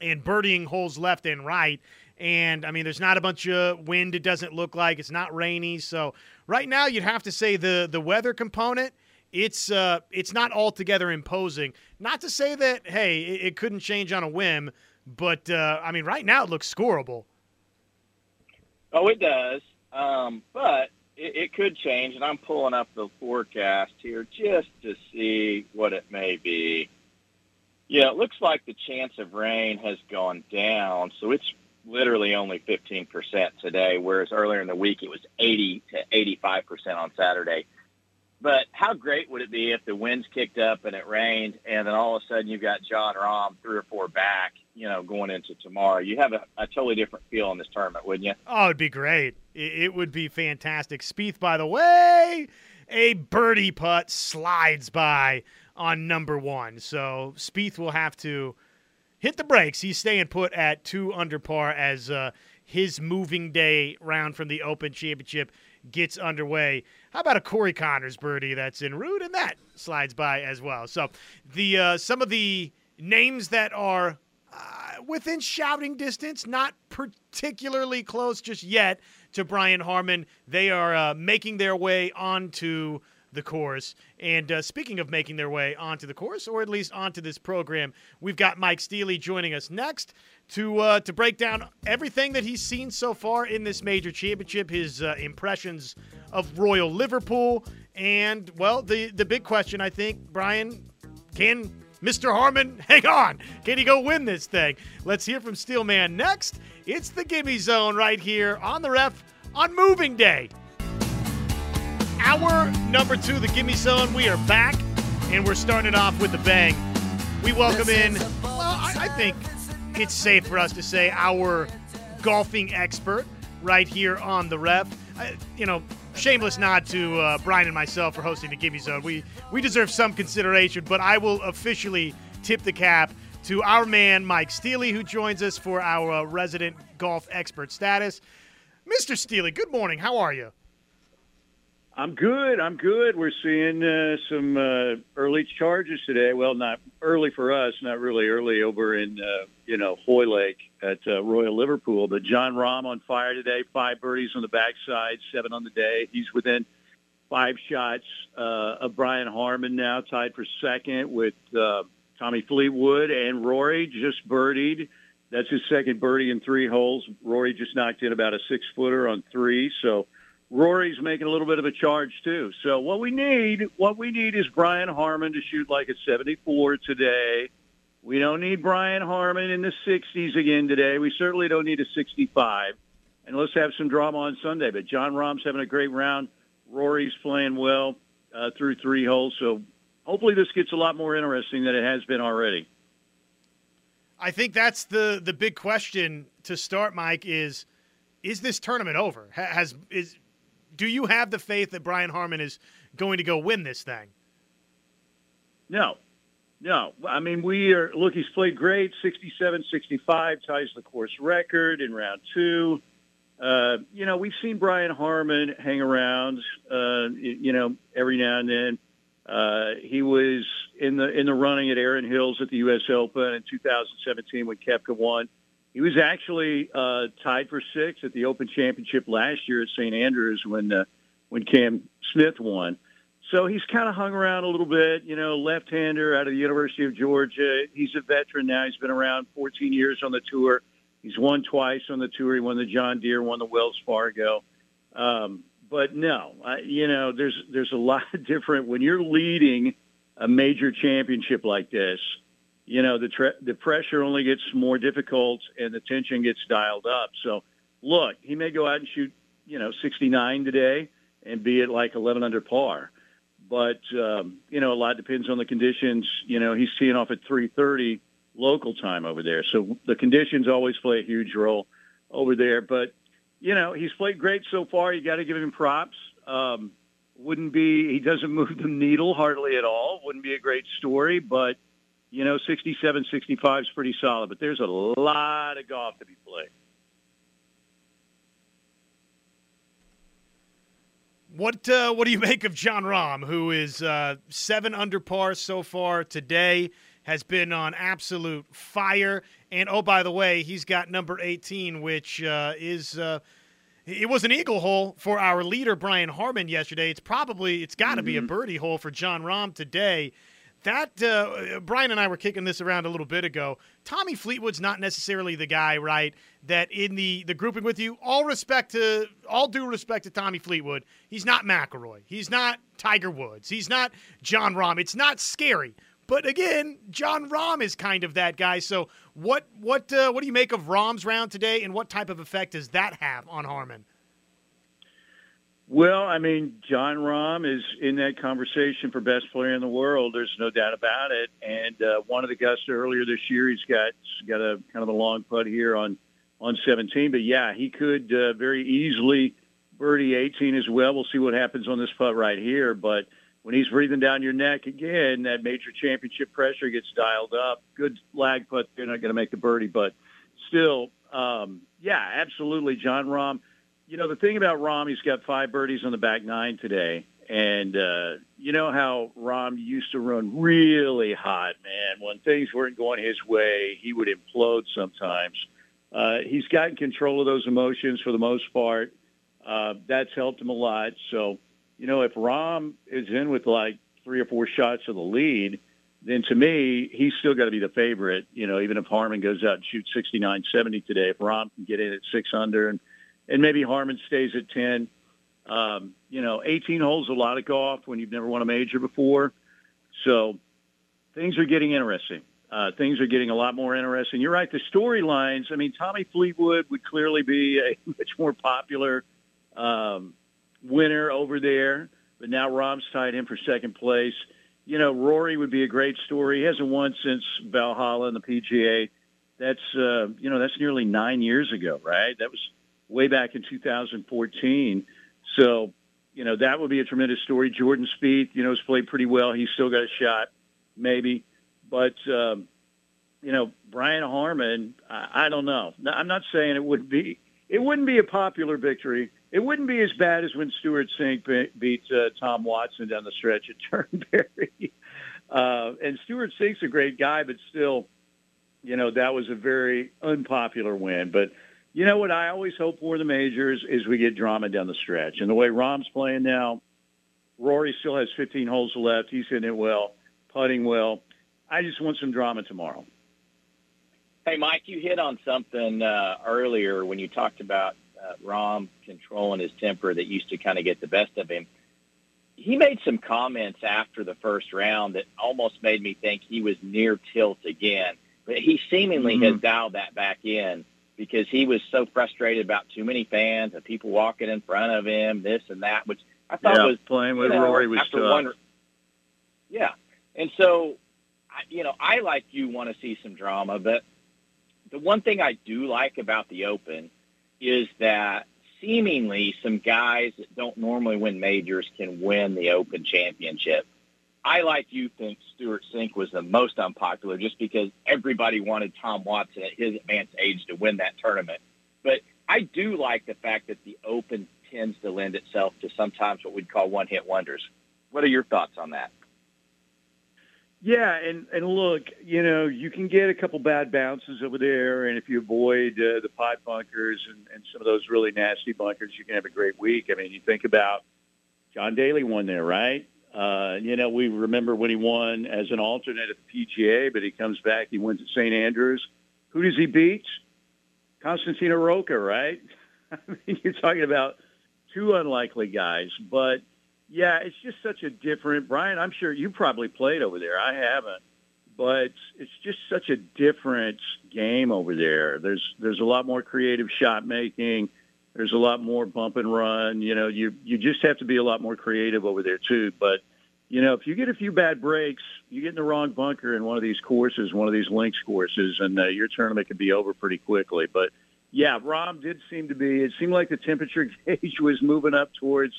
Speaker 5: and birdieing holes left and right. And I mean, there's not a bunch of wind. It doesn't look like it's not rainy. So right now, you'd have to say the the weather component. It's uh, it's not altogether imposing. Not to say that hey, it, it couldn't change on a whim, but uh, I mean, right now it looks scoreable.
Speaker 6: Oh, it does. Um, but it, it could change, and I'm pulling up the forecast here just to see what it may be. Yeah, it looks like the chance of rain has gone down, so it's literally only 15% today, whereas earlier in the week it was 80 to 85% on Saturday. But how great would it be if the winds kicked up and it rained, and then all of a sudden you've got Jon Rahm three or four back, you know, going into tomorrow? You have a, a totally different feel in this tournament, wouldn't you?
Speaker 5: Oh, it'd be great. It, it would be fantastic. Spieth, by the way, a birdie putt slides by on number one. So Spieth will have to hit the brakes. He's staying put at two under par as uh, his moving day round from the Open Championship gets underway. How about a Corey Conners birdie that's in route, and that slides by as well. So the uh, some of the names that are uh, within shouting distance, not particularly close just yet to Brian Harman, They are uh, making their way onto the course. And uh, speaking of making their way onto the course, or at least onto this program, we've got Mike Steely joining us next to uh, to break down everything that he's seen so far in this major championship, his uh, impressions of Royal Liverpool, and well, the the big question I think, Brian, can Mr. Harman, hang on? Can he go win this thing? Let's hear from Steelman next. It's the Gimme Zone right here on the Rev on Moving Day. Hour number two, the Gimme Zone. We are back, and we're starting off with a bang. We welcome in, well, I, I think it's safe for us to say, our golfing expert right here on the Rev. I, you know, shameless nod to uh, Brian and myself for hosting the Gimme Zone. We we deserve some consideration, but I will officially tip the cap to our man Mike Steely, who joins us for our uh, resident golf expert status. Mr. Steely, good morning. How are you?
Speaker 14: I'm good. I'm good. We're seeing uh, some uh, early charges today. Well, not early for us, not really early over in uh, you know Hoylake at uh, Royal Liverpool. But Jon Rahm on fire today. Five birdies on the backside, seven on the day. He's within five shots uh, of Brian Harman now, tied for second with uh, Tommy Fleetwood and Rory just birdied. That's his second birdie in three holes. Rory just knocked in about a six footer on three, so. Rory's making a little bit of a charge too. So what we need, what we need is Brian Harman to shoot like a 74 today. We don't need Brian Harman in the 60s again today. We certainly don't need a 65. And let's have some drama on Sunday. But Jon Rahm's having a great round. Rory's playing well uh, through three holes. So hopefully this gets a lot more interesting than it has been already.
Speaker 5: I think that's the the big question to start, Mike. Is is this tournament over? Has is do you have the faith that Brian Harman is going to go win this thing?
Speaker 14: No. No. I mean, we are, look, he's played great 67 65, ties the course record in round two. Uh, you know, we've seen Brian Harman hang around, uh, you know, every now and then. Uh, he was in the in the running at Erin Hills at the U.S. Open in 2017 when Koepka won. He was actually uh, tied for sixth at the Open Championship last year at St. Andrews when uh, when Cam Smith won. So he's kind of hung around a little bit, you know, left-hander out of the University of Georgia. He's a veteran now. He's been around 14 years on the tour. He's won twice on the tour. He won the John Deere, won the Wells Fargo. Um, but no, I, you know, there's there's a lot of different when you're leading a major championship like this you know the tre- the pressure only gets more difficult and the tension gets dialed up. So look, he may go out and shoot you know 69 today and be at like 11 under par, but um, you know a lot depends on the conditions. You know he's teeing off at 3:30 local time over there, so the conditions always play a huge role over there. But you know he's played great so far. You got to give him props. Um, wouldn't be he doesn't move the needle hardly at all. Wouldn't be a great story, but you know, 67, 65 is pretty solid, but there's a lot of golf to be played.
Speaker 5: What uh, what do you make of Jon Rahm, who is uh, seven under par so far today, has been on absolute fire, and oh by the way, he's got number eighteen, which uh, is uh, it was an eagle hole for our leader Brian Harman yesterday. It's probably it's got to mm-hmm. be a mm-hmm. birdie hole for John Rahm today that uh, Brian and I were kicking this around a little bit ago. Tommy Fleetwood's not necessarily the guy, right? That in the the grouping with you, all respect to all due respect to Tommy Fleetwood, he's not McIlroy. He's not Tiger Woods. He's not Jon Rahm. It's not scary. But again, Jon Rahm is kind of that guy. So what what uh, what do you make of Rahm's round today, and what type of effect does that have on Harman?
Speaker 14: Well, I mean, Jon Rahm is in that conversation for best player in the world. There's no doubt about it. And uh, one of the Augusta earlier this year, he's got got a kind of a long putt here on on 17. But yeah, he could uh, very easily birdie 18 as well. We'll see what happens on this putt right here. But when he's breathing down your neck again, that major championship pressure gets dialed up. Good lag putt. They're not going to make the birdie, but still, um, yeah, absolutely, Jon Rahm you know, the thing about Rahm, he's got five birdies on the back nine today. And uh, you know how Rahm used to run really hot, man. When things weren't going his way, he would implode sometimes. Uh, he's gotten control of those emotions for the most part. Uh, that's helped him a lot. So, you know, if Rahm is in with like three or four shots of the lead, then to me, he's still got to be the favorite. You know, even if Harman goes out and shoots 69, 70 today, if Rahm can get in at six under and and maybe Harman stays at 10. Um, you know, 18 holes a lot of golf when you've never won a major before. So things are getting interesting. Uh, things are getting a lot more interesting. You're right. The storylines. I mean, Tommy Fleetwood would clearly be a much more popular um, winner over there, but now Rahm's tied him for second place. You know, Rory would be a great story. He hasn't won since Valhalla and the PGA. That's uh, you know that's nearly nine years ago, right? That was way back in 2014. So, you know, that would be a tremendous story. Jordan Spieth, you know, has played pretty well. He's still got a shot, maybe. But, um, you know, Brian Harman, I, I don't know. I'm not saying it would be, it wouldn't be a popular victory. It wouldn't be as bad as when Stewart Cink beat uh, Tom Watson down the stretch at Turnberry. Uh, and Stewart Cink's a great guy, but still, you know, that was a very unpopular win. But you know what I always hope for the majors is we get drama down the stretch. And the way Rahm's playing now, Rory still has 15 holes left. He's hitting it well, putting well. I just want some drama tomorrow.
Speaker 6: Hey, Mike, you hit on something uh, earlier when you talked about uh, Rahm controlling his temper that used to kind of get the best of him. He made some comments after the first round that almost made me think he was near tilt again, but he seemingly mm-hmm. has dialed that back in because he was so frustrated about too many fans and people walking in front of him, this and that, which I thought
Speaker 14: yeah,
Speaker 6: was
Speaker 14: playing with
Speaker 6: you know,
Speaker 14: Rory was tough.
Speaker 6: One, yeah, and so I, you know I like you want to see some drama, but the one thing I do like about the Open is that seemingly some guys that don't normally win majors can win the Open Championship. I, like you, think Stewart Cink was the most unpopular just because everybody wanted Tom Watson at his advanced age to win that tournament. But I do like the fact that the Open tends to lend itself to sometimes what we'd call one-hit wonders. What are your thoughts on that?
Speaker 14: Yeah, and and look, you know, you can get a couple bad bounces over there, and if you avoid uh, the pipe bunkers and, and some of those really nasty bunkers, you can have a great week. I mean, you think about John Daly won there, right? Uh, you know, we remember when he won as an alternate at the PGA, but he comes back, he wins at St. Andrews. Who does he beat? Constantino Rocca, right? I mean, you're talking about two unlikely guys, but yeah, it's just such a different. Brian, I'm sure you probably played over there. I haven't, but it's just such a different game over there. There's there's a lot more creative shot making. There's a lot more bump and run. You know, you you just have to be a lot more creative over there too. But you know, if you get a few bad breaks, you get in the wrong bunker in one of these courses, one of these links courses, and uh, your tournament could be over pretty quickly. But yeah, Rahm did seem to be. It seemed like the temperature gauge was moving up towards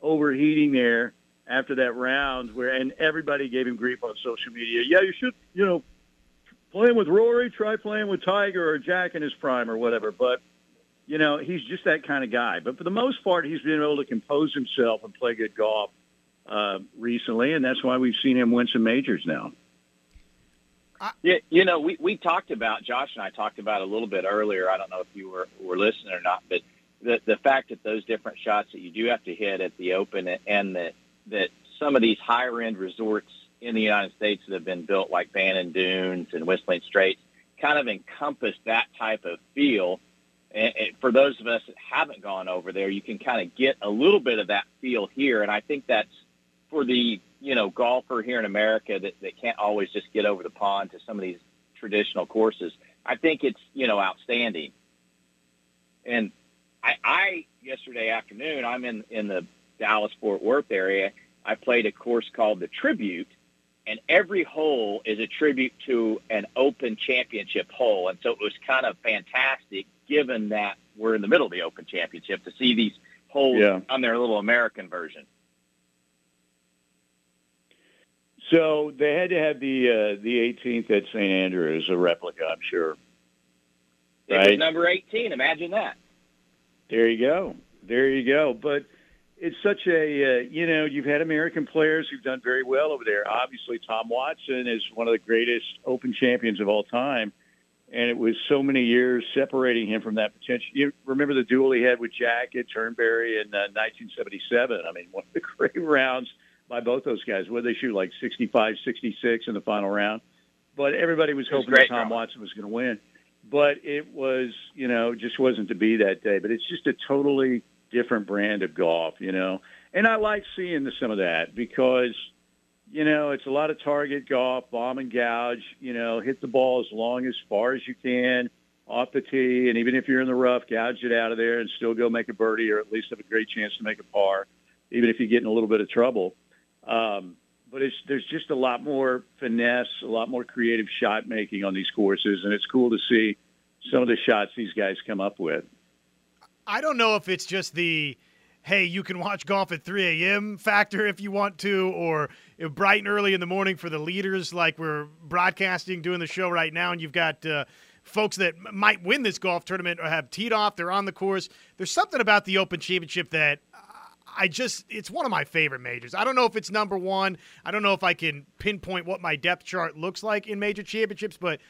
Speaker 14: overheating there after that round, where and everybody gave him grief on social media. Yeah, you should, you know, playing with Rory, try playing with Tiger or Jack in his prime or whatever. But you know, he's just that kind of guy. But for the most part, he's been able to compose himself and play good golf uh, recently, and that's why we've seen him win some majors now.
Speaker 6: Yeah, you know, we, we talked about Josh and I talked about a little bit earlier. I don't know if you were were listening or not, but the the fact that those different shots that you do have to hit at the Open, and that that some of these higher end resorts in the United States that have been built, like Bandon Dunes and Whistling Straits, kind of encompass that type of feel and, and for those of us that haven't gone over there, you can kind of get a little bit of that feel here. And I think that's for the you know golfer here in America that, that can't always just get over the pond to some of these traditional courses. I think it's you know outstanding. And I, I yesterday afternoon I'm in in the Dallas Fort Worth area. I played a course called the Tribute, and every hole is a tribute to an Open Championship hole, and so it was kind of fantastic, given that we're in the middle of the Open Championship, to see these holes
Speaker 14: Yeah.
Speaker 6: on their little American version.
Speaker 14: So they had to have the uh, the 18th at St. Andrews, a replica, I'm sure.
Speaker 6: It was number 18. Imagine that.
Speaker 14: There you go. There you go. But it's such a, uh, you know, you've had American players who've done very well over there. Obviously, Tom Watson is one of the greatest Open champions of all time. And it was so many years separating him from that potential. You remember the duel he had with Jack at Turnberry in uh, 1977? I mean, one of the great rounds by both those guys. What they shoot, like 65, 66 in the final round? But everybody was
Speaker 6: It was
Speaker 14: hoping that Tom. Watson was going to win. But it was, you know, just wasn't to be that day. But it's just a totally different brand of golf, you know. And I like seeing the, some of that because, you know, it's a lot of target golf, bomb and gouge, you know, hit the ball as long as far as you can off the tee. And even if you're in the rough, gouge it out of there and still go make a birdie or at least have a great chance to make a par, even if you get in a little bit of trouble. Um, but it's, there's just a lot more finesse, a lot more creative shot making on these courses, and it's cool to see some of the shots these guys come up with.
Speaker 5: I don't know if it's just the hey, you can watch golf at 3 a.m. factor if you want to, or bright and early in the morning for the leaders, like we're broadcasting, doing the show right now, and you've got uh, folks that might win this golf tournament or have teed off, they're on the course. There's something about the Open Championship that I just, it's one of my favorite majors. I don't know if it's number one. I don't know if I can pinpoint what my depth chart looks like in major championships, but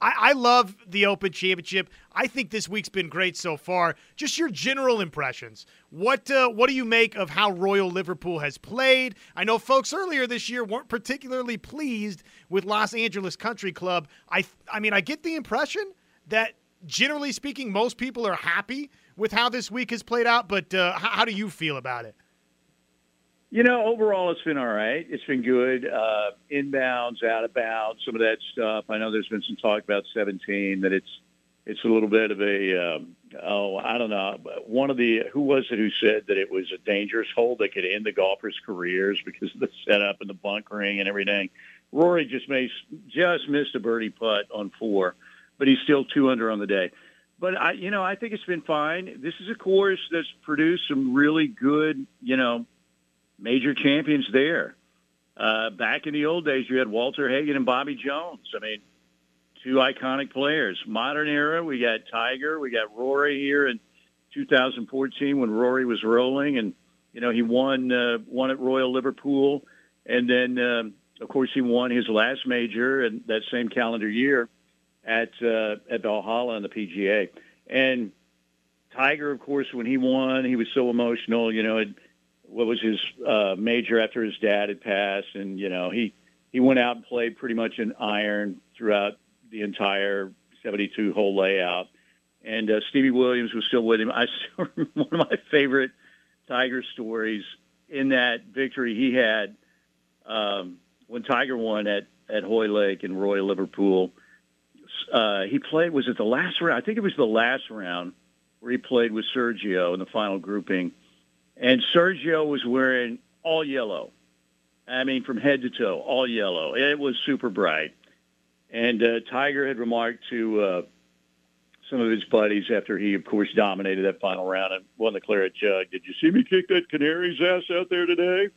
Speaker 5: I, I love the Open Championship. I think this week's been great so far. Just your general impressions. What uh, what do you make of how Royal Liverpool has played? I know folks earlier this year weren't particularly pleased with Los Angeles Country Club. I I mean I get the impression that generally speaking most people are happy with how this week has played out. But uh, how, how do you feel about it?
Speaker 14: You know, overall, it's been all right. It's been good. Uh, inbounds, out of bounds, some of that stuff. I know there's been some talk about 17 that it's it's a little bit of a um, oh I don't know. One of the who was it who said that it was a dangerous hole that could end the golfers' careers because of the setup and the bunkering and everything. Rory just made just missed a birdie putt on four, but he's still two under on the day. But I, you know, I think it's been fine. This is a course that's produced some really good, you know, major champions there. Uh, back in the old days, you had Walter Hagen and Bobby Jones. I mean, two iconic players. Modern era, we got Tiger, we got Rory here in 2014 when Rory was rolling, and you know he won uh, won at Royal Liverpool, and then um, of course he won his last major and that same calendar year at uh, at Valhalla on the PGA. And Tiger, of course, when he won, he was so emotional. You know, it, what was his uh, major after his dad had passed, and you know he he went out and played pretty much an iron throughout the entire 72 hole layout. And uh, Stevie Williams was still with him. I still one of my favorite Tiger stories in that victory he had um, when Tiger won at at Hoylake in Royal Liverpool. Uh, he played. Was it the last round? I think it was the last round where he played with Sergio in the final grouping, and Sergio was wearing all yellow. I mean, from head to toe, all yellow. It was super bright. And uh, Tiger had remarked to uh, some of his buddies after he, of course, dominated that final round and won the claret jug. Did you see me kick that Canary's ass out there today?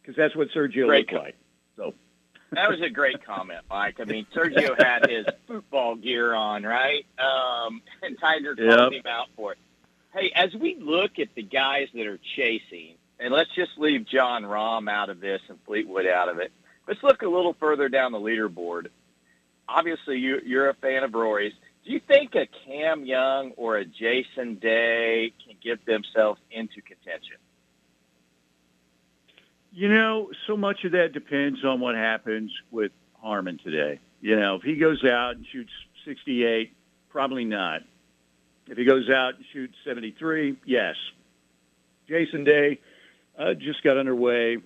Speaker 14: Because that's what Sergio
Speaker 6: Great
Speaker 14: looked like. So
Speaker 6: That was a great comment, Mike. I mean, Sergio had his football gear on, right? Um, and Tiger called
Speaker 14: Yep.
Speaker 6: him out for it. Hey, as we look at the guys that are chasing, and let's just leave Jon Rahm out of this and Fleetwood out of it. Let's look a little further down the leaderboard. Obviously, you, you're a fan of Rory's. Do you think a Cam Young or a Jason Day can get themselves into contention?
Speaker 14: You know, so much of that depends on what happens with Harman today. You know, if he goes out and shoots 68, probably not. If he goes out and shoots 73, yes. Jason Day, uh, just got underway,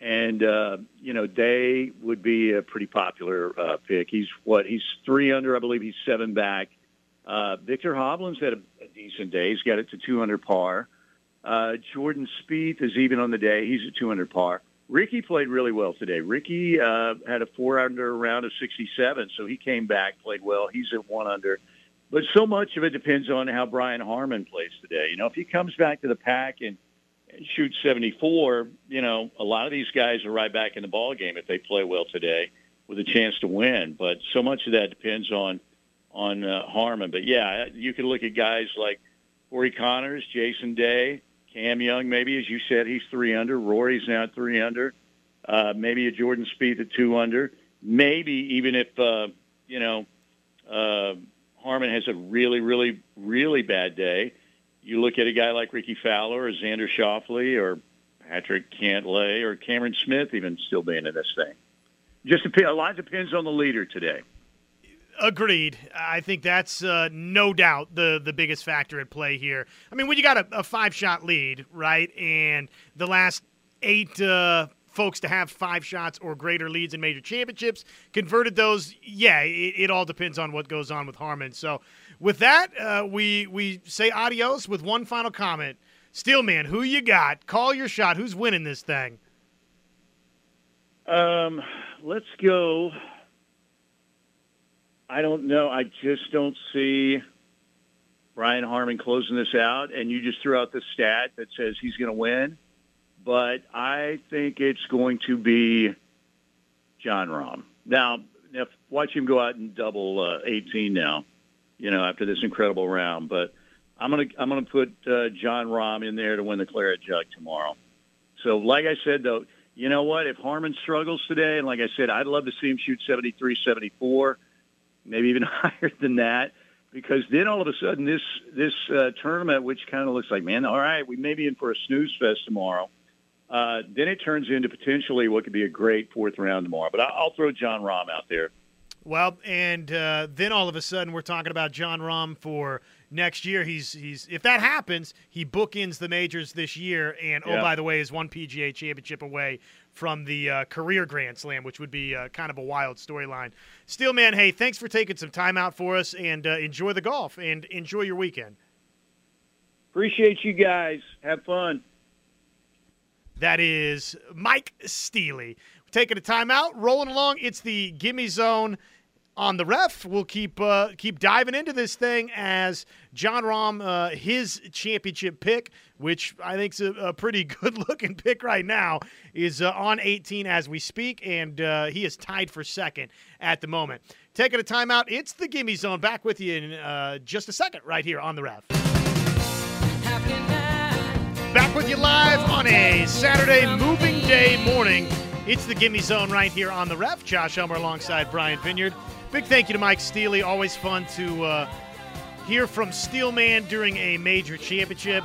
Speaker 14: and uh, you know Day would be a pretty popular uh, pick. He's what? He's three under, I believe. He's seven back. Uh, Viktor Hovland's had a, a decent day. He's got it to two under par. Uh, Jordan Spieth is even on the day. He's at two under par. Rickie played really well today. Rickie uh, had a four under round of 67, so he came back, played well. He's at one under. But so much of it depends on how Brian Harman plays today. You know, if he comes back to the pack and, and shoots 74, you know, a lot of these guys are right back in the ball game if they play well today with a chance to win. But so much of that depends on on uh, Harman. But yeah, you can look at guys like Corey Conners, Jason Day, Cam Young. Maybe as you said, he's three under. Rory's now three under. Uh, maybe a Jordan Spieth at two under. Maybe even if uh, you know. Uh, Harman has a really, really, really bad day. You look at a guy like Rickie Fowler or Xander Schauffele or Patrick Cantlay or Cameron Smith even still being in this thing. Just a lot depends on the leader today.
Speaker 5: Agreed. I think that's uh, no doubt the the biggest factor at play here. I mean, when you got a, a five shot lead, right, and the last eight uh, folks to have five shots or greater leads in major championships. Converted those, yeah, it, it all depends on what goes on with Harman. So, with that, uh, we we say adios with one final comment. Steelman, who you got? Call your shot. Who's winning this thing?
Speaker 14: Um, let's go. I don't know. I just don't see Brian Harman closing this out, and you just threw out the stat that says he's going to win but I think it's going to be Jon Rahm. Now, if, watch him go out and double uh, 18 now, you know, after this incredible round. But I'm gonna I'm gonna put uh, Jon Rahm in there to win the Claret Jug tomorrow. So, like I said, though, you know what? If Harman struggles today, and like I said, I'd love to see him shoot 73, 74, maybe even higher than that because then all of a sudden this this uh, tournament, which kind of looks like, man, all right, we may be in for a snooze fest tomorrow uh, then it turns into potentially what could be a great fourth round tomorrow. But I'll throw Jon Rahm out there.
Speaker 5: Well, and uh, then all of a sudden we're talking about Jon Rahm for next year. He's he's if that happens, he bookends the majors this year, and oh, yeah. oh by the way, is one PGA Championship away from the uh, career Grand Slam, which would be uh, kind of a wild storyline. Steelman, hey, thanks for taking some time out for us, and uh, enjoy the golf and enjoy your weekend.
Speaker 14: Appreciate you guys. Have fun.
Speaker 5: That is Mike Steely. We're taking a timeout, rolling along. It's the Gimme Zone on the Rev. We'll keep uh, keep diving into this thing as Jon Rahm, uh, his championship pick, which I think is a, a pretty good looking pick right now, is uh, on 18 as we speak, and uh, he is tied for second at the moment. Taking a timeout. It's the Gimme Zone. Back with you in uh, just a second, right here on the Rev. With you live on a Saturday moving day morning. It's the Gimme Zone right here on the Rev. Josh Elmer alongside Brian Vineyard. Big thank you to Mike Steely. Always fun to uh, hear from Steelman during a major championship.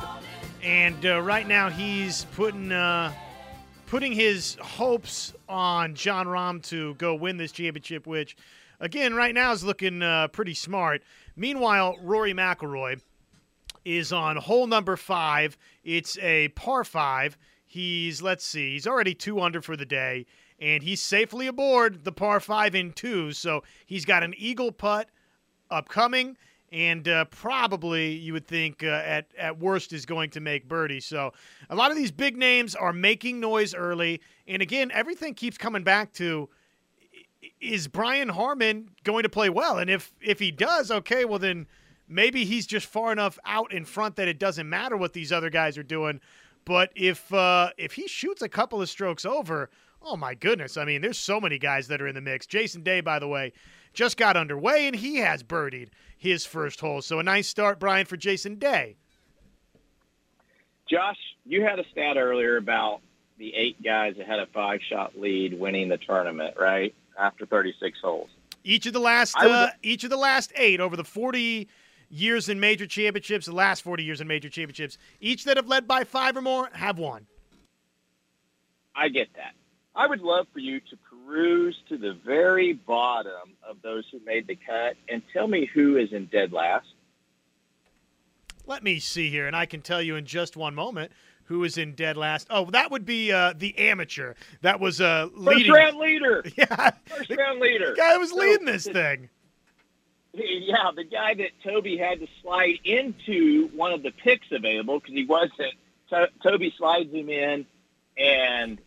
Speaker 5: And uh, right now he's putting uh, putting his hopes on Jon Rahm to go win this championship, which again right now is looking uh, pretty smart. Meanwhile, Rory McIlroy is on hole number five. It's a par five. He's, let's see, he's already two under for the day, and he's safely aboard the par five in two. So he's got an eagle putt upcoming, and uh, probably you would think uh, at, at worst is going to make birdie. So a lot of these big names are making noise early. And again, everything keeps coming back to is Brian Harman going to play well? And if if he does, okay, well then – maybe he's just far enough out in front that it doesn't matter what these other guys are doing. But if uh, if he shoots a couple of strokes over, oh my goodness! I mean, there's so many guys that are in the mix. Jason Day, by the way, just got underway and he has birdied his first hole. So a nice start, Brian, for Jason Day.
Speaker 6: Josh, you had a stat earlier about the eight guys that had a five shot lead winning the tournament, right? After 36 holes.
Speaker 5: Each of the last uh, each of the last eight over the 40 years in major championships, the last 40 years in major championships, each that have led by five or more have won.
Speaker 6: I get that. I would love for you to peruse to the very bottom of those who made the cut and tell me who is in dead last.
Speaker 5: Let me see here, and I can tell you in just one moment who is in dead last. Oh, that would be uh, the amateur. That was uh,
Speaker 6: First round leader.
Speaker 5: Yeah,
Speaker 6: First round leader.
Speaker 5: The guy was leading this thing.
Speaker 6: Yeah, the guy that Toby had to slide into one of the picks available because he wasn't. To, Toby slides him in, and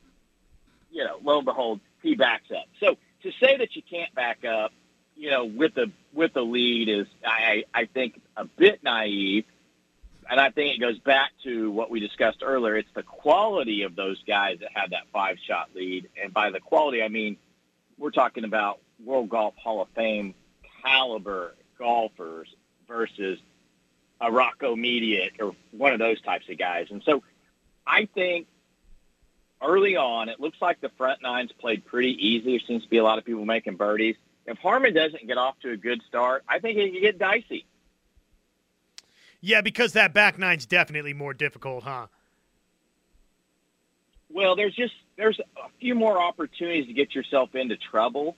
Speaker 6: you know, lo and behold, he backs up. So to say that you can't back up, you know, with the with the lead is, I I think, a bit naive. And I think it goes back to what we discussed earlier. It's the quality of those guys that have that five shot lead. And by the quality, I mean, we're talking about World Golf Hall of Fame caliber golfers versus a Rocco Mediate or one of those types of guys. And so I think early on, it looks like the front nine's played pretty easy. There seems to be a lot of people making birdies. If Harman doesn't get off to a good start, I think it can get dicey.
Speaker 5: Yeah, because that back nine's definitely more difficult, huh?
Speaker 6: Well, there's just there's a few more opportunities to get yourself into trouble,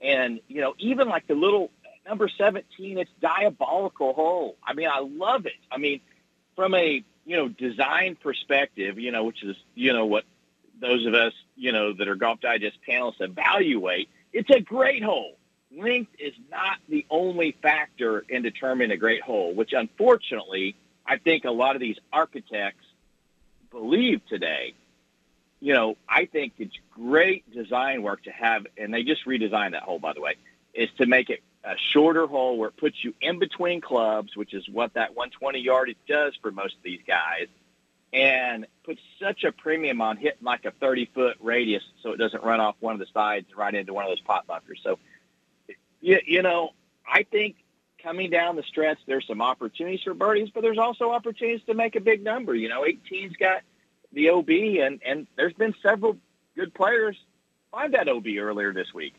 Speaker 6: and you know even like the little number 17, it's diabolical hole. I mean, I love it. I mean, from a you know design perspective, you know, which is you know what those of us you know that are Golf Digest panelists evaluate. It's a great hole. Length is not the only factor in determining a great hole, which unfortunately I think a lot of these architects believe today you know, I think it's great design work to have, and they just redesigned that hole, by the way, is to make it a shorter hole where it puts you in between clubs, which is what that 120 yardage does for most of these guys, and puts such a premium on hitting like a 30 foot radius so it doesn't run off one of the sides right into one of those pot bunkers. So, you, you know, I think coming down the stretch, there's some opportunities for birdies, but there's also opportunities to make a big number. You know, 18's got the OB, and and there's been several good players find that OB earlier this week.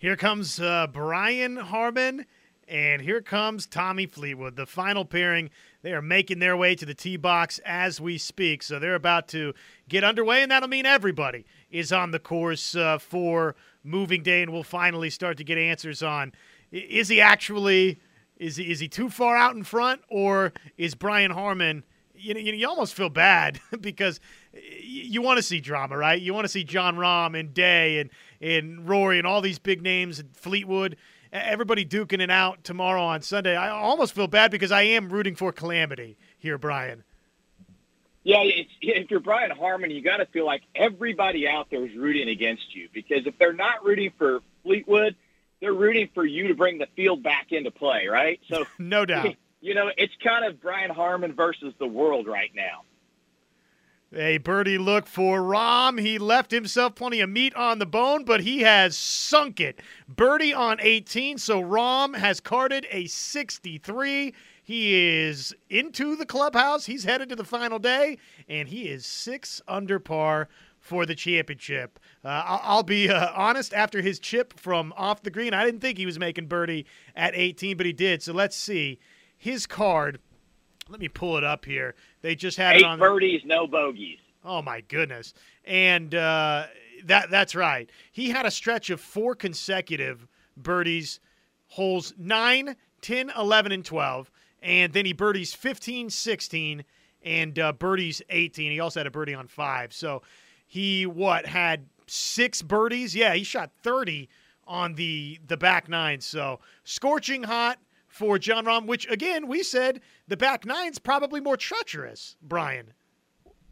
Speaker 5: Here comes uh, Brian Harman, and here comes Tommy Fleetwood. The final pairing. They are making their way to the tee box as we speak, so they're about to get underway, and that'll mean everybody is on the course uh, for moving day, and we'll finally start to get answers on is he actually is he, is he too far out in front, or is Brian Harman? you know, you almost feel bad because you want to see drama, right? You want to see Jon Rahm and Day and and Rory and all these big names and Fleetwood, everybody duking it out tomorrow on Sunday. I almost feel bad because I am rooting for calamity here, Brian.
Speaker 6: Yeah, it's, if you're Brian Harman, you got to feel like everybody out there is rooting against you because if they're not rooting for Fleetwood, they're rooting for you to bring the field back into play, right? So
Speaker 5: no doubt
Speaker 6: you know, it's kind of Brian Harman versus the world right now.
Speaker 5: A birdie look for Rahm. He left himself plenty of meat on the bone, but he has sunk it. Birdie on 18, so Rahm has carded a 63. He is into the clubhouse. He's headed to the final day, and he is six under par for the championship. Uh, I'll, be uh, honest, after his chip from off the green, I didn't think he was making birdie at 18, but he did. So let's see his card. Let me pull it up here. They just had
Speaker 6: eight
Speaker 5: it on
Speaker 6: birdies, no bogeys.
Speaker 5: Oh my goodness! And uh, that that's right. He had a stretch of four consecutive birdies, holes 9, 10, 11, and 12. And then he birdies 15, 16, and uh, birdies 18. He also had a birdie on five. So he, what, had six birdies? Yeah, he shot 30 on the the back nine. So scorching hot for Jon Rahm, which again we said the back nine's probably more treacherous. Brian,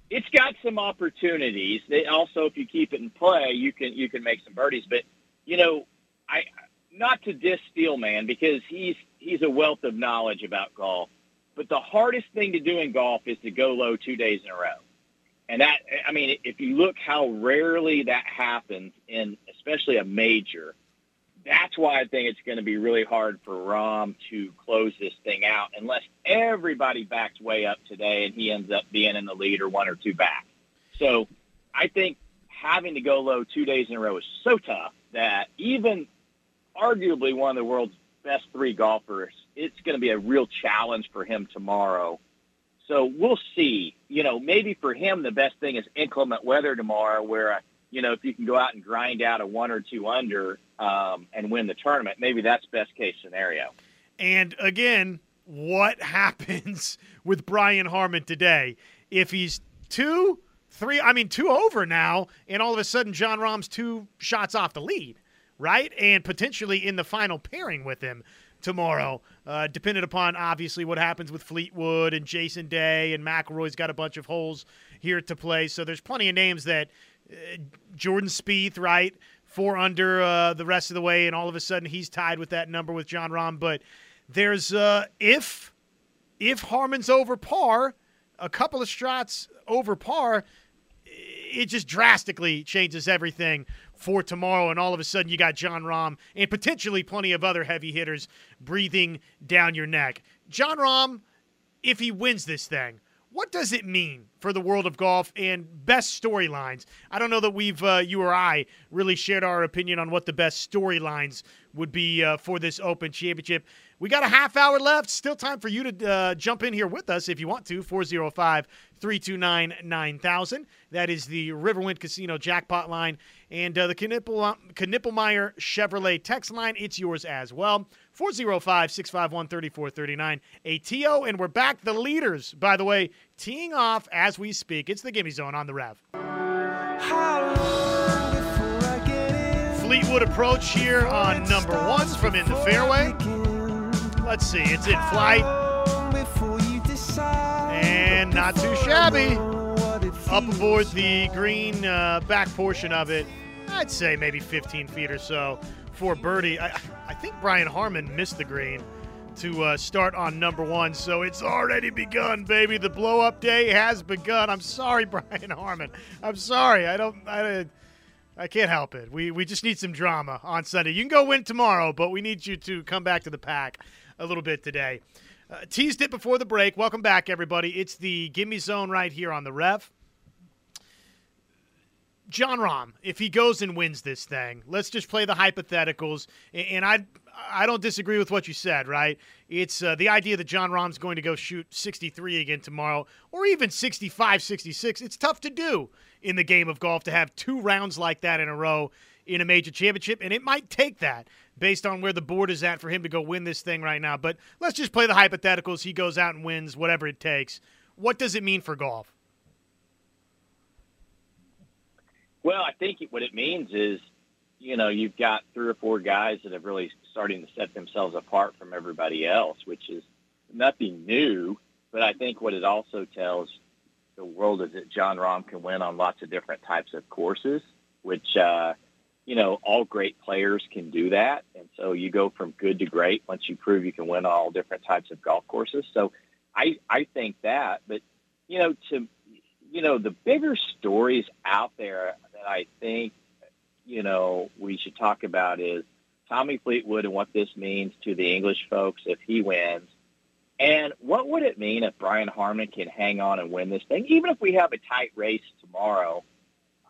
Speaker 6: it's got some opportunities. They also, if you keep it in play, you can you can make some birdies. But you know, I not to diss Steelman because he's he's a wealth of knowledge about golf. But the hardest thing to do in golf is to go low two days in a row. And that, I mean, if you look how rarely that happens in, especially a major, that's why I think it's going to be really hard for Rahm to close this thing out unless everybody backs way up today and he ends up being in the lead or one or two back. So I think having to go low two days in a row is so tough that even arguably one of the world's best three golfers, it's going to be a real challenge for him tomorrow. So we'll see. You know, maybe for him the best thing is inclement weather tomorrow where – you know, if you can go out and grind out a one or two under um, and win the tournament, maybe that's best case scenario.
Speaker 5: And again, what happens with Brian Harman today? If he's two, three, I mean, two over now, and all of a sudden, Jon Rahm's two shots off the lead, right? And potentially in the final pairing with him tomorrow, uh, dependent upon obviously what happens with Fleetwood and Jason Day and McIlroy's got a bunch of holes here to play. So there's plenty of names that Jordan Spieth, right? Four under uh, the rest of the way, and all of a sudden he's tied with that number with Jon Rahm. But there's uh, if if Harman's over par, a couple of shots over par, it just drastically changes everything for tomorrow. And all of a sudden, you got Jon Rahm and potentially plenty of other heavy hitters breathing down your neck. Jon Rahm, if he wins this thing, what does it mean for the world of golf and best storylines? I don't know that we've, uh, you or I, really shared our opinion on what the best storylines would be uh, for this Open Championship. We got a half hour left. Still time for you to uh, jump in here with us if you want to. 405 329 9000. That is the Riverwind Casino jackpot line. And uh, the Knippelmeyer Chevrolet text line, it's yours as well. 405 651 3439. ATO, and we're back. The leaders, by the way, teeing off as we speak. It's the Gimme Zone on the Rev. Fleetwood approach here on number one from in the fairway. Let's see, it's in flight. And not too shabby. Up aboard the green uh, back portion of it, I'd say maybe 15 feet or so for birdie. I, I think Brian Harman missed the green to uh, start on number one, so it's already begun, baby. The blow up day has begun. I'm sorry, Brian Harman. I'm sorry. I don't. I, I can't help it. We we just need some drama on Sunday. You can go win tomorrow, but we need you to come back to the pack a little bit today. Uh, teased it before the break. Welcome back, everybody. It's the Gimme Zone right here on the Rev. Jon Rahm, if he goes and wins this thing, let's just play the hypotheticals. And I, I don't disagree with what you said. Right? It's uh, the idea that Jon Rahm's going to go shoot 63 again tomorrow, or even 65, 66. It's tough to do in the game of golf to have two rounds like that in a row in a major championship, and it might take that based on where the board is at for him to go win this thing right now. But let's just play the hypotheticals. He goes out and wins whatever it takes. What does it mean for golf?
Speaker 6: Well, I think what it means is, you know, you've got three or four guys that have really starting to set themselves apart from everybody else, which is nothing new. But I think what it also tells the world is that Jon Rahm can win on lots of different types of courses, which, uh, you know, all great players can do that. And so you go from good to great once you prove you can win all different types of golf courses. So I, I think that, but, you know, to, you know, the bigger stories out there that I think, you know, we should talk about is Tommy Fleetwood and what this means to the English folks if he wins. And what would it mean if Brian Harman can hang on and win this thing? Even if we have a tight race tomorrow,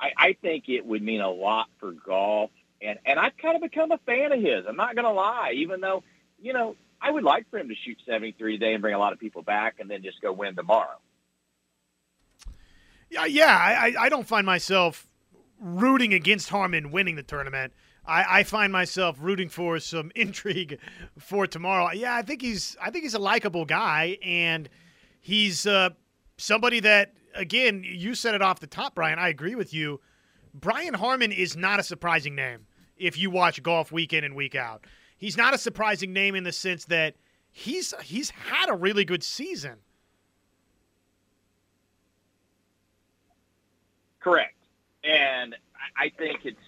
Speaker 6: I, I think it would mean a lot for golf. And, and I've kind of become a fan of his. I'm not going to lie, even though, you know, I would like for him to shoot 73 today and bring a lot of people back and then just go win tomorrow.
Speaker 5: Yeah, yeah. I, I don't find myself rooting against Harman winning the tournament. I, I, find myself rooting for some intrigue for tomorrow. Yeah, I think he's I think he's a likable guy, and he's uh, somebody that again you said it off the top, Brian. I agree with you. Brian Harman is not a surprising name if you watch golf week in and week out. He's not a surprising name in the sense that he's he's had a really good season.
Speaker 6: Correct. And I think it's,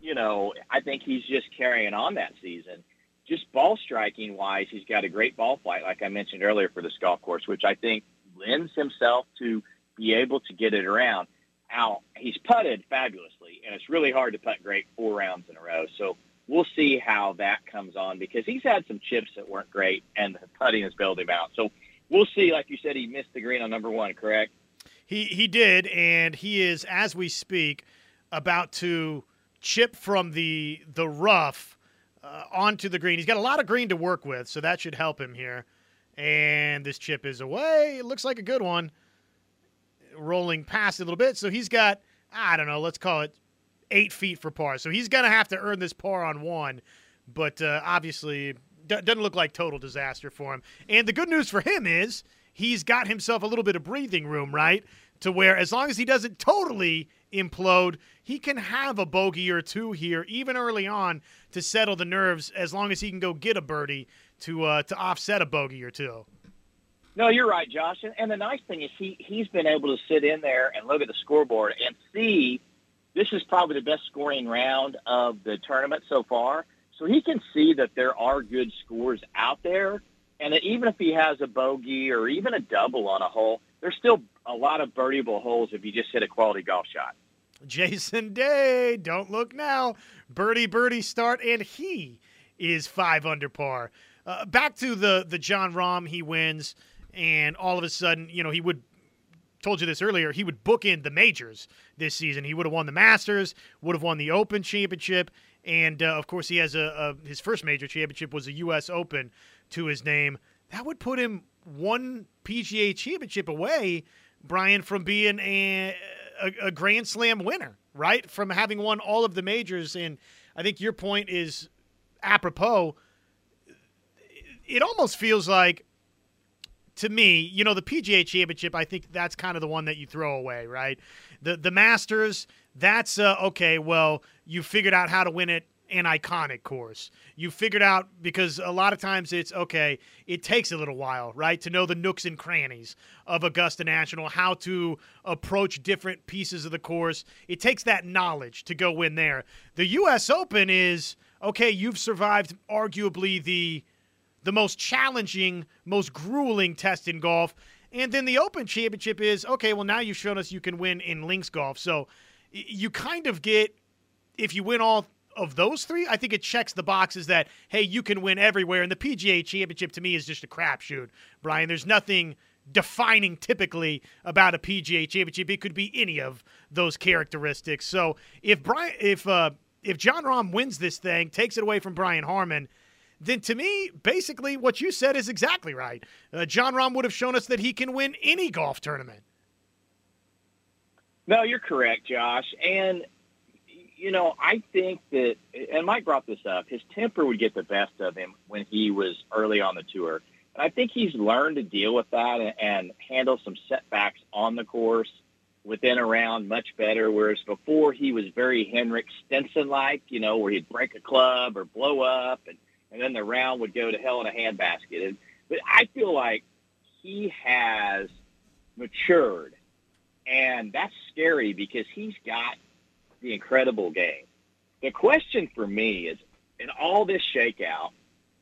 Speaker 6: you know, I think he's just carrying on that season. Just ball striking wise, he's got a great ball flight, like I mentioned earlier for this golf course, which I think lends himself to be able to get it around. Now, he's putted fabulously, and it's really hard to putt great four rounds in a row. So we'll see how that comes on because he's had some chips that weren't great, and the putting has bailed him out. So we'll see. Like you said, he missed the green on number one, correct?
Speaker 5: He he did, and he is as we speak about to chip from the the rough uh, onto the green. He's got a lot of green to work with, so that should help him here. And this chip is away. It looks like a good one. Rolling past a little bit, so he's got I don't know. Let's call it eight feet for par. So he's gonna have to earn this par on one, but uh, obviously doesn't look like total disaster for him. And the good news for him is he's got himself a little bit of breathing room, right? To where as long as he doesn't totally implode, he can have a bogey or two here, even early on, to settle the nerves. As long as he can go get a birdie to uh, to offset a bogey or two.
Speaker 6: No, you're right, Josh. And, and the nice thing is he he's been able to sit in there and look at the scoreboard and see this is probably the best scoring round of the tournament so far. So he can see that there are good scores out there, and that even if he has a bogey or even a double on a hole, there's still a lot of birdieable holes if you just hit a quality golf shot.
Speaker 5: Jason Day, don't look now. Birdie, birdie start, and he is five under par. Uh, back to the the Jon Rahm, he wins, and all of a sudden, you know, he would told you this earlier. He would book in the majors this season. He would have won the Masters, would have won the Open Championship, and uh, of course, he has a, a his first major championship was a U.S. Open to his name. That would put him one PGA Championship away, Brian, from being a, a, a Grand Slam winner, right? From having won all of the majors, and I think your point is apropos. It almost feels like to me, you know, the PGA Championship, I think that's kind of the one that you throw away, right? The the Masters, that's uh, okay. Well, you figured out how to win it an iconic course. You figured out because a lot of times it's okay, it takes a little while, right, to know the nooks and crannies of Augusta National, how to approach different pieces of the course. It takes that knowledge to go win there. The US Open is okay, you've survived arguably the the most challenging, most grueling test in golf. And then the Open Championship is okay, well, now you've shown us you can win in links golf. So you kind of get, if you win all of those three, I think it checks the boxes that, hey, you can win everywhere. And the PGA Championship to me is just a crapshoot, Brian. There's nothing defining typically about a PGA Championship. It could be any of those characteristics. So if Brian, if uh, if Jon Rahm wins this thing, takes it away from Brian Harman, then to me, basically what you said is exactly right. Uh, Jon Rahm would have shown us that he can win any golf tournament.
Speaker 6: No, you're correct, Josh. And, you know, I think that, and Mike brought this up, his temper would get the best of him when he was early on the tour. And I think he's learned to deal with that and, and handle some setbacks on the course within a round much better. Whereas before he was very Henrik Stenson like, you know, where he'd break a club or blow up and – and then the round would go to hell in a handbasket. And, but I feel like he has matured, and that's scary because he's got the incredible game. The question for me is, in all this shakeout,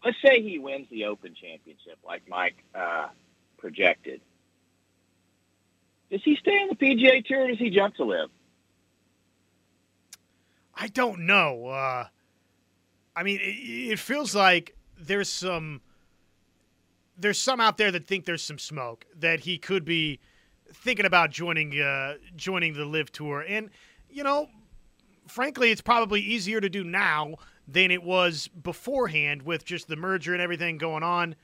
Speaker 6: let's say he wins the Open Championship like Mike uh, projected. Does he stay on the PGA Tour or does he jump to LIV?
Speaker 5: I don't know. Uh, I mean, it, it feels like there's some there's some out there that think there's some smoke that he could be thinking about joining uh, joining the LIV tour, and you know, frankly, it's probably easier to do now than it was beforehand with just the merger and everything going on.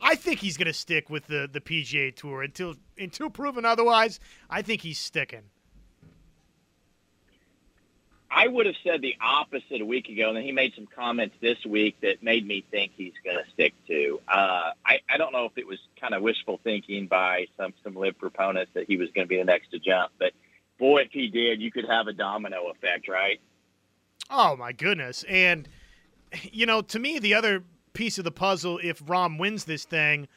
Speaker 5: I think he's going to stick with the the PGA Tour until until proven otherwise. I think he's sticking.
Speaker 6: I would have said the opposite a week ago, and then he made some comments this week that made me think he's going to stick to. Uh, I, I don't know if it was kind of wishful thinking by some some LIV proponents that he was going to be the next to jump, but boy, if he did, you could have a domino effect, right?
Speaker 5: Oh my goodness! And you know, to me, the other piece of the puzzle, if Rahm wins this thing,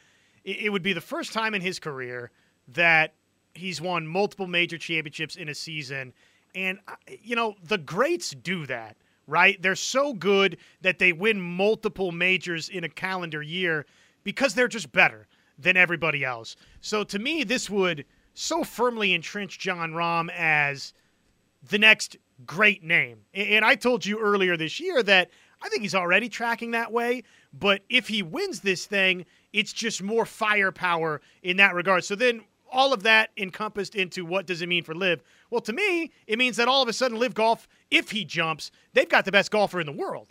Speaker 5: it, would be the first time in his career that he's won multiple major championships in a season and, you know, the greats do that, right? They're so good that they win multiple majors in a calendar year because they're just better than everybody else. So to me, this would so firmly entrenched Jon Rahm as the next great name. And I told you earlier this year that I think he's already tracking that way. But if he wins this thing, it's just more firepower in that regard. So then all of that encompassed into what does it mean for LIV? Well, to me, it means that all of a sudden LIV Golf, if he jumps, they've got the best golfer in the world.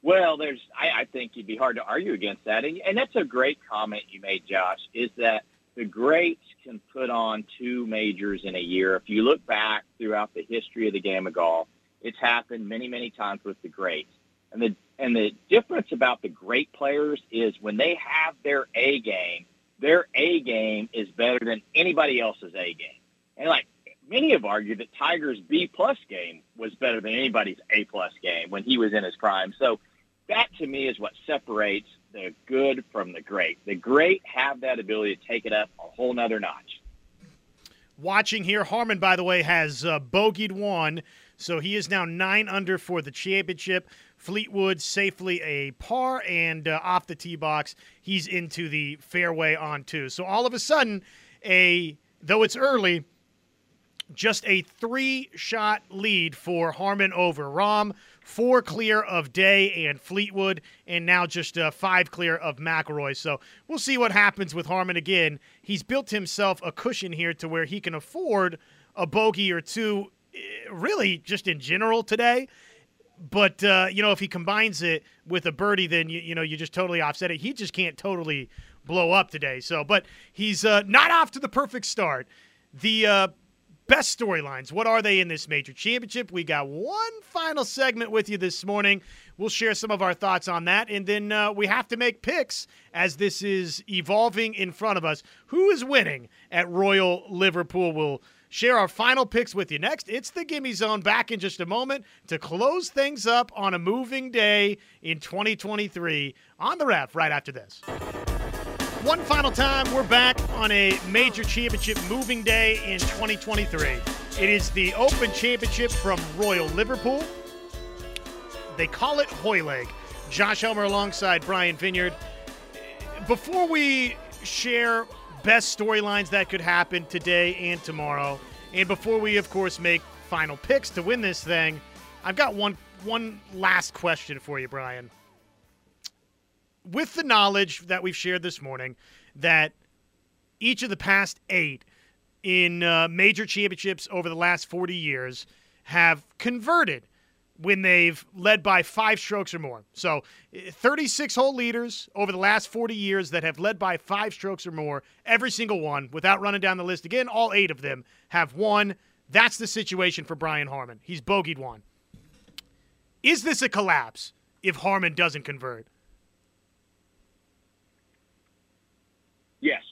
Speaker 6: Well, there's I, I think you'd be hard to argue against that. And, and that's a great comment you made, Josh, is that the greats can put on two majors in a year. If you look back throughout the history of the game of golf, it's happened many, many times with the greats. And the and the difference about the great players is when they have their A game, their A game is better than anybody else's A game. And like many have argued that Tiger's B plus game was better than anybody's A plus game when he was in his prime. So that to me is what separates the good from the great. The great have that ability to take it up a whole nother notch.
Speaker 5: Watching here, Harman, by the way, has uh, bogeyed one, so he is now nine under for the championship. Fleetwood safely a par, and uh, off the tee box, he's into the fairway on two. So all of a sudden, a though it's early, just a three shot lead for Harman over Rahm, four clear of Day and Fleetwood, and now just uh, five clear of McIlroy. So we'll see what happens with Harman again. He's built himself a cushion here to where he can afford a bogey or two, eh, really just in general today. But uh, you know, if he combines it with a birdie, then you, you know you just totally offset it. He just can't totally blow up today. So, but he's uh, not off to the perfect start. The uh, best storylines. What are they in this major championship? We got one final segment with you this morning. We'll share some of our thoughts on that, and then uh, we have to make picks as this is evolving in front of us. Who is winning at Royal Liverpool? We'll share our final picks with you next. It's the Gimme Zone back in just a moment to close things up on a moving day in 2023 on the Rev right after this. One final time, we're back on a major championship moving day in 2023. It is the Open Championship from Royal Liverpool. They call it Hoylake. Josh Elmer alongside Brian Vineyard. Before we share best storylines that could happen today and tomorrow, and before we, of course, make final picks to win this thing, I've got one one last question for you, Brian with the knowledge that we've shared this morning that each of the past eight in uh, major championships over the last 40 years have converted when they've led by five strokes or more. So, 36 hole leaders over the last 40 years that have led by five strokes or more, every single one, without running down the list again, all eight of them have won. That's the situation for Brian Harman. He's bogeyed one. Is this a collapse if Harman doesn't convert?
Speaker 6: Yes.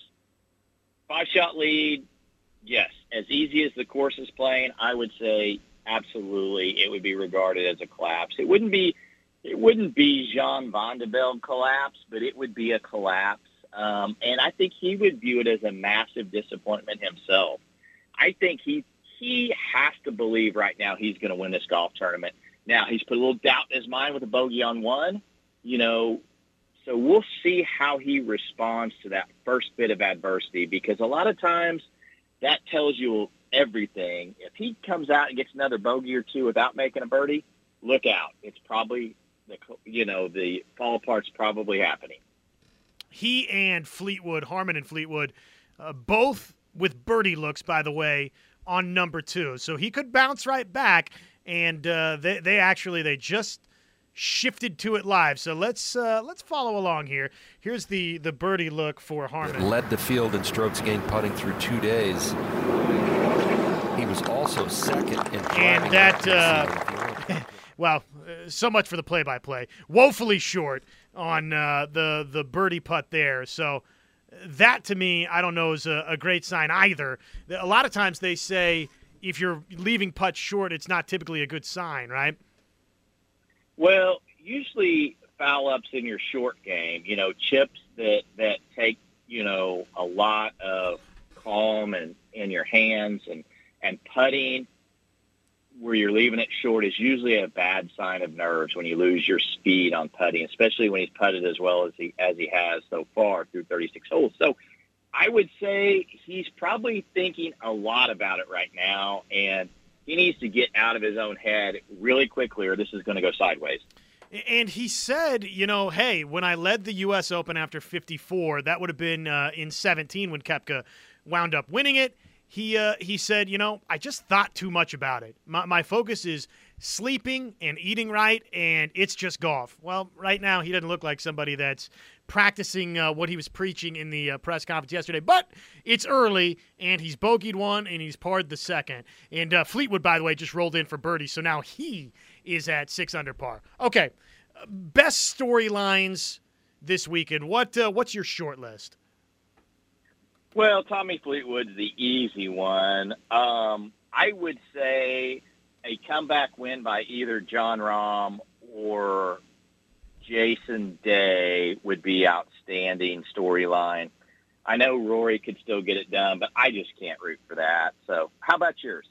Speaker 6: Five shot lead, yes. As easy as the course is playing, I would say absolutely it would be regarded as a collapse. It wouldn't be it wouldn't be Jean Van de Velde collapse, but it would be a collapse. Um, and I think he would view it as a massive disappointment himself. I think he he has to believe right now he's going to win this golf tournament. Now he's put a little doubt in his mind with a bogey on one. You know, so we'll see how he responds to that first bit of adversity because a lot of times that tells you everything. If he comes out and gets another bogey or two without making a birdie, look out. It's probably the you know the fall apart's probably happening.
Speaker 5: He and Fleetwood, Harmon and Fleetwood, uh, both with birdie looks, by the way, on number two. So he could bounce right back. And uh, they, they actually they just shifted to it live. So let's uh, let's follow along here. Here's the the birdie look for Harman.
Speaker 15: Led the field in strokes gained putting through two days. He was also second in.
Speaker 5: And that, uh, well, uh, so much for the play-by-play. Woefully short on uh, the the birdie putt there. So that to me, I don't know, is a, a great sign either. A lot of times they say if you're leaving putts short, it's not typically a good sign, right?
Speaker 6: Well, usually foul ups in your short game, you know, chips that that take you know a lot of calm and in your hands and and putting where you're leaving it short is usually a bad sign of nerves when you lose your speed on putting, especially when he's putted as well as he as he has so far through 36 holes. So I would say he's probably thinking a lot about it right now and he needs to get out of his own head really quickly, or this is going to go sideways.
Speaker 5: And he said, you know, hey, when I led the U.S. Open after 54, that would have been uh, in 17 when Koepka wound up winning it. He uh, he said, you know, I just thought too much about it. My, my focus is sleeping and eating right, and it's just golf. Well, right now he doesn't look like somebody that's practicing uh, what he was preaching in the uh, press conference yesterday. But it's early, and he's bogeyed one, and he's parred the second. And uh, Fleetwood, by the way, just rolled in for birdie, so now he is at six under par. Okay, best storylines this weekend. What uh, what's your short list?
Speaker 6: Well, Tommy Fleetwood's the easy one. Um, I would say a comeback win by either Jon Rahm or Jason Day would be outstanding storyline. I know Rory could still get it done, but I just can't root for that. So, how about yours?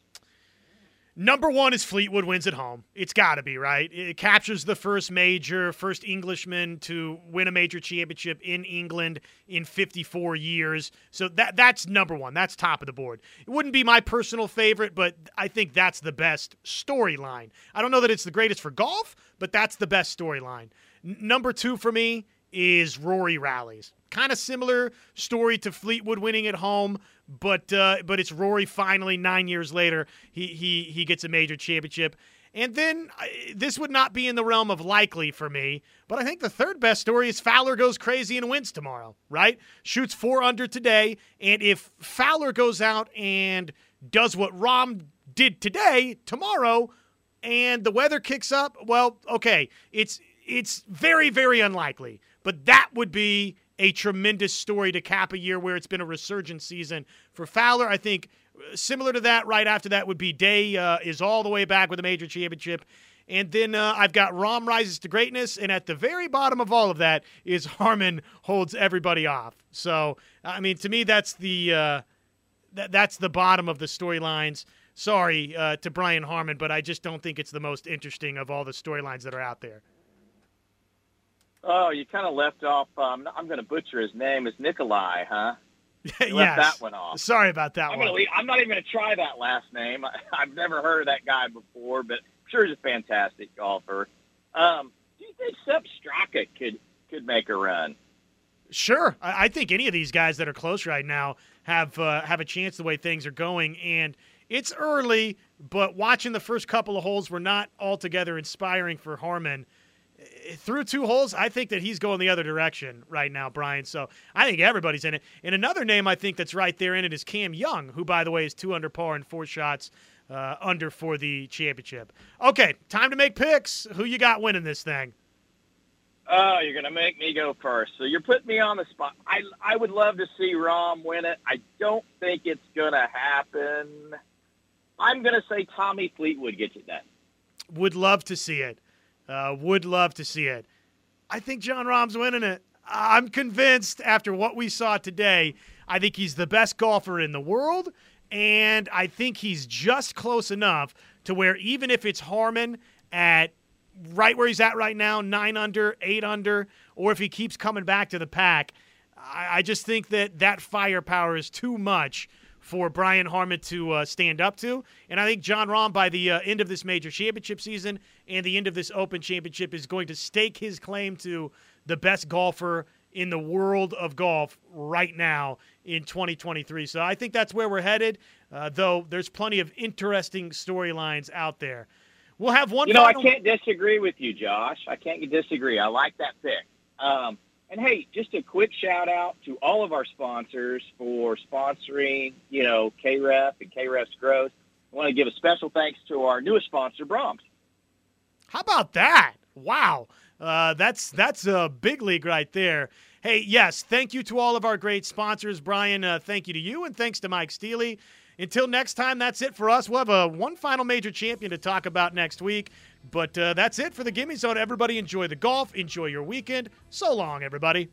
Speaker 5: Number one is Fleetwood wins at home. It's got to be, right? It captures the first major, first Englishman to win a major championship in England in 54 years. So that that's number one. That's top of the board. It wouldn't be my personal favorite, but I think that's the best storyline. I don't know that it's the greatest for golf, but that's the best storyline. Number two for me is Rory rallies. Kind of similar story to Fleetwood winning at home, but uh, but it's Rory finally nine years later he he he gets a major championship. And then this would not be in the realm of likely for me, but I think the third best story is Fowler goes crazy and wins tomorrow, right? Shoots four under today, and if Fowler goes out and does what Rahm did today, tomorrow, and the weather kicks up, well, okay, it's it's very very unlikely, but that would be a tremendous story to cap a year where it's been a resurgent season for Fowler. I think uh, similar to that, right after that would be Day uh, is all the way back with a major championship. And then uh, I've got Rahm rises to greatness, and at the very bottom of all of that is Harman holds everybody off. So I mean, to me, that's the uh, th- that's the bottom of the storylines. Sorry uh, to Brian Harman, but I just don't think it's the most interesting of all the storylines that are out there.
Speaker 6: Oh, you kind of left off. Um, I'm going to butcher his name. It's Nikolai, huh? You
Speaker 5: yes.
Speaker 6: that one off.
Speaker 5: Sorry about that
Speaker 6: I'm,
Speaker 5: one.
Speaker 6: leave, I'm not even going to try that last name. I, I've never heard of that guy before, but I'm sure he's a fantastic golfer. Um, do you think Sepp Straka could could make a run?
Speaker 5: Sure, I, I think any of these guys that are close right now have uh, have a chance the way things are going, and it's early. But watching the first couple of holes were not altogether inspiring for Harman. Through two holes, I think that he's going the other direction right now, Brian. So I think everybody's in it. And another name I think that's right there in it is Cam Young, who, by the way, is two under par and four shots uh, under for the championship. Okay, time to make picks. Who you got winning this thing?
Speaker 6: Oh, you're going to make me go first. So you're putting me on the spot. I I would love to see Rom win it. I don't think it's going to happen. I'm going to say Tommy Fleetwood gets it done.
Speaker 5: Would love to see it. Uh, would love to see it. I think Jon Rahm's winning it. I'm convinced after what we saw today. I think he's the best golfer in the world, and I think he's just close enough to where even if it's Harman at right where he's at right now, nine under, eight under, or if he keeps coming back to the pack, I, I just think that that firepower is too much for Brian Harman to uh, stand up to. And I think Jon Rahm, by the uh, end of this major championship season and the end of this Open Championship, is going to stake his claim to the best golfer in the world of golf right now in 2023. So I think that's where we're headed, uh, though there's plenty of interesting storylines out there. We'll have one.
Speaker 6: You know, I can't disagree with you, Josh. I can't disagree. I like that pick. Um, and hey, just a quick shout out to all of our sponsors for sponsoring, you know, KREF and KREF's growth. I want to give a special thanks to our newest sponsor, Braum's.
Speaker 5: How about that? Wow. Uh, that's that's a big league right there. Hey, yes, thank you to all of our great sponsors, Brian. Uh, thank you to you, and thanks to Mike Steely. Until next time, that's it for us. We'll have a one final major champion to talk about next week, but uh, that's it for the Gimme Zone. Everybody, enjoy the golf, enjoy your weekend. So long, everybody.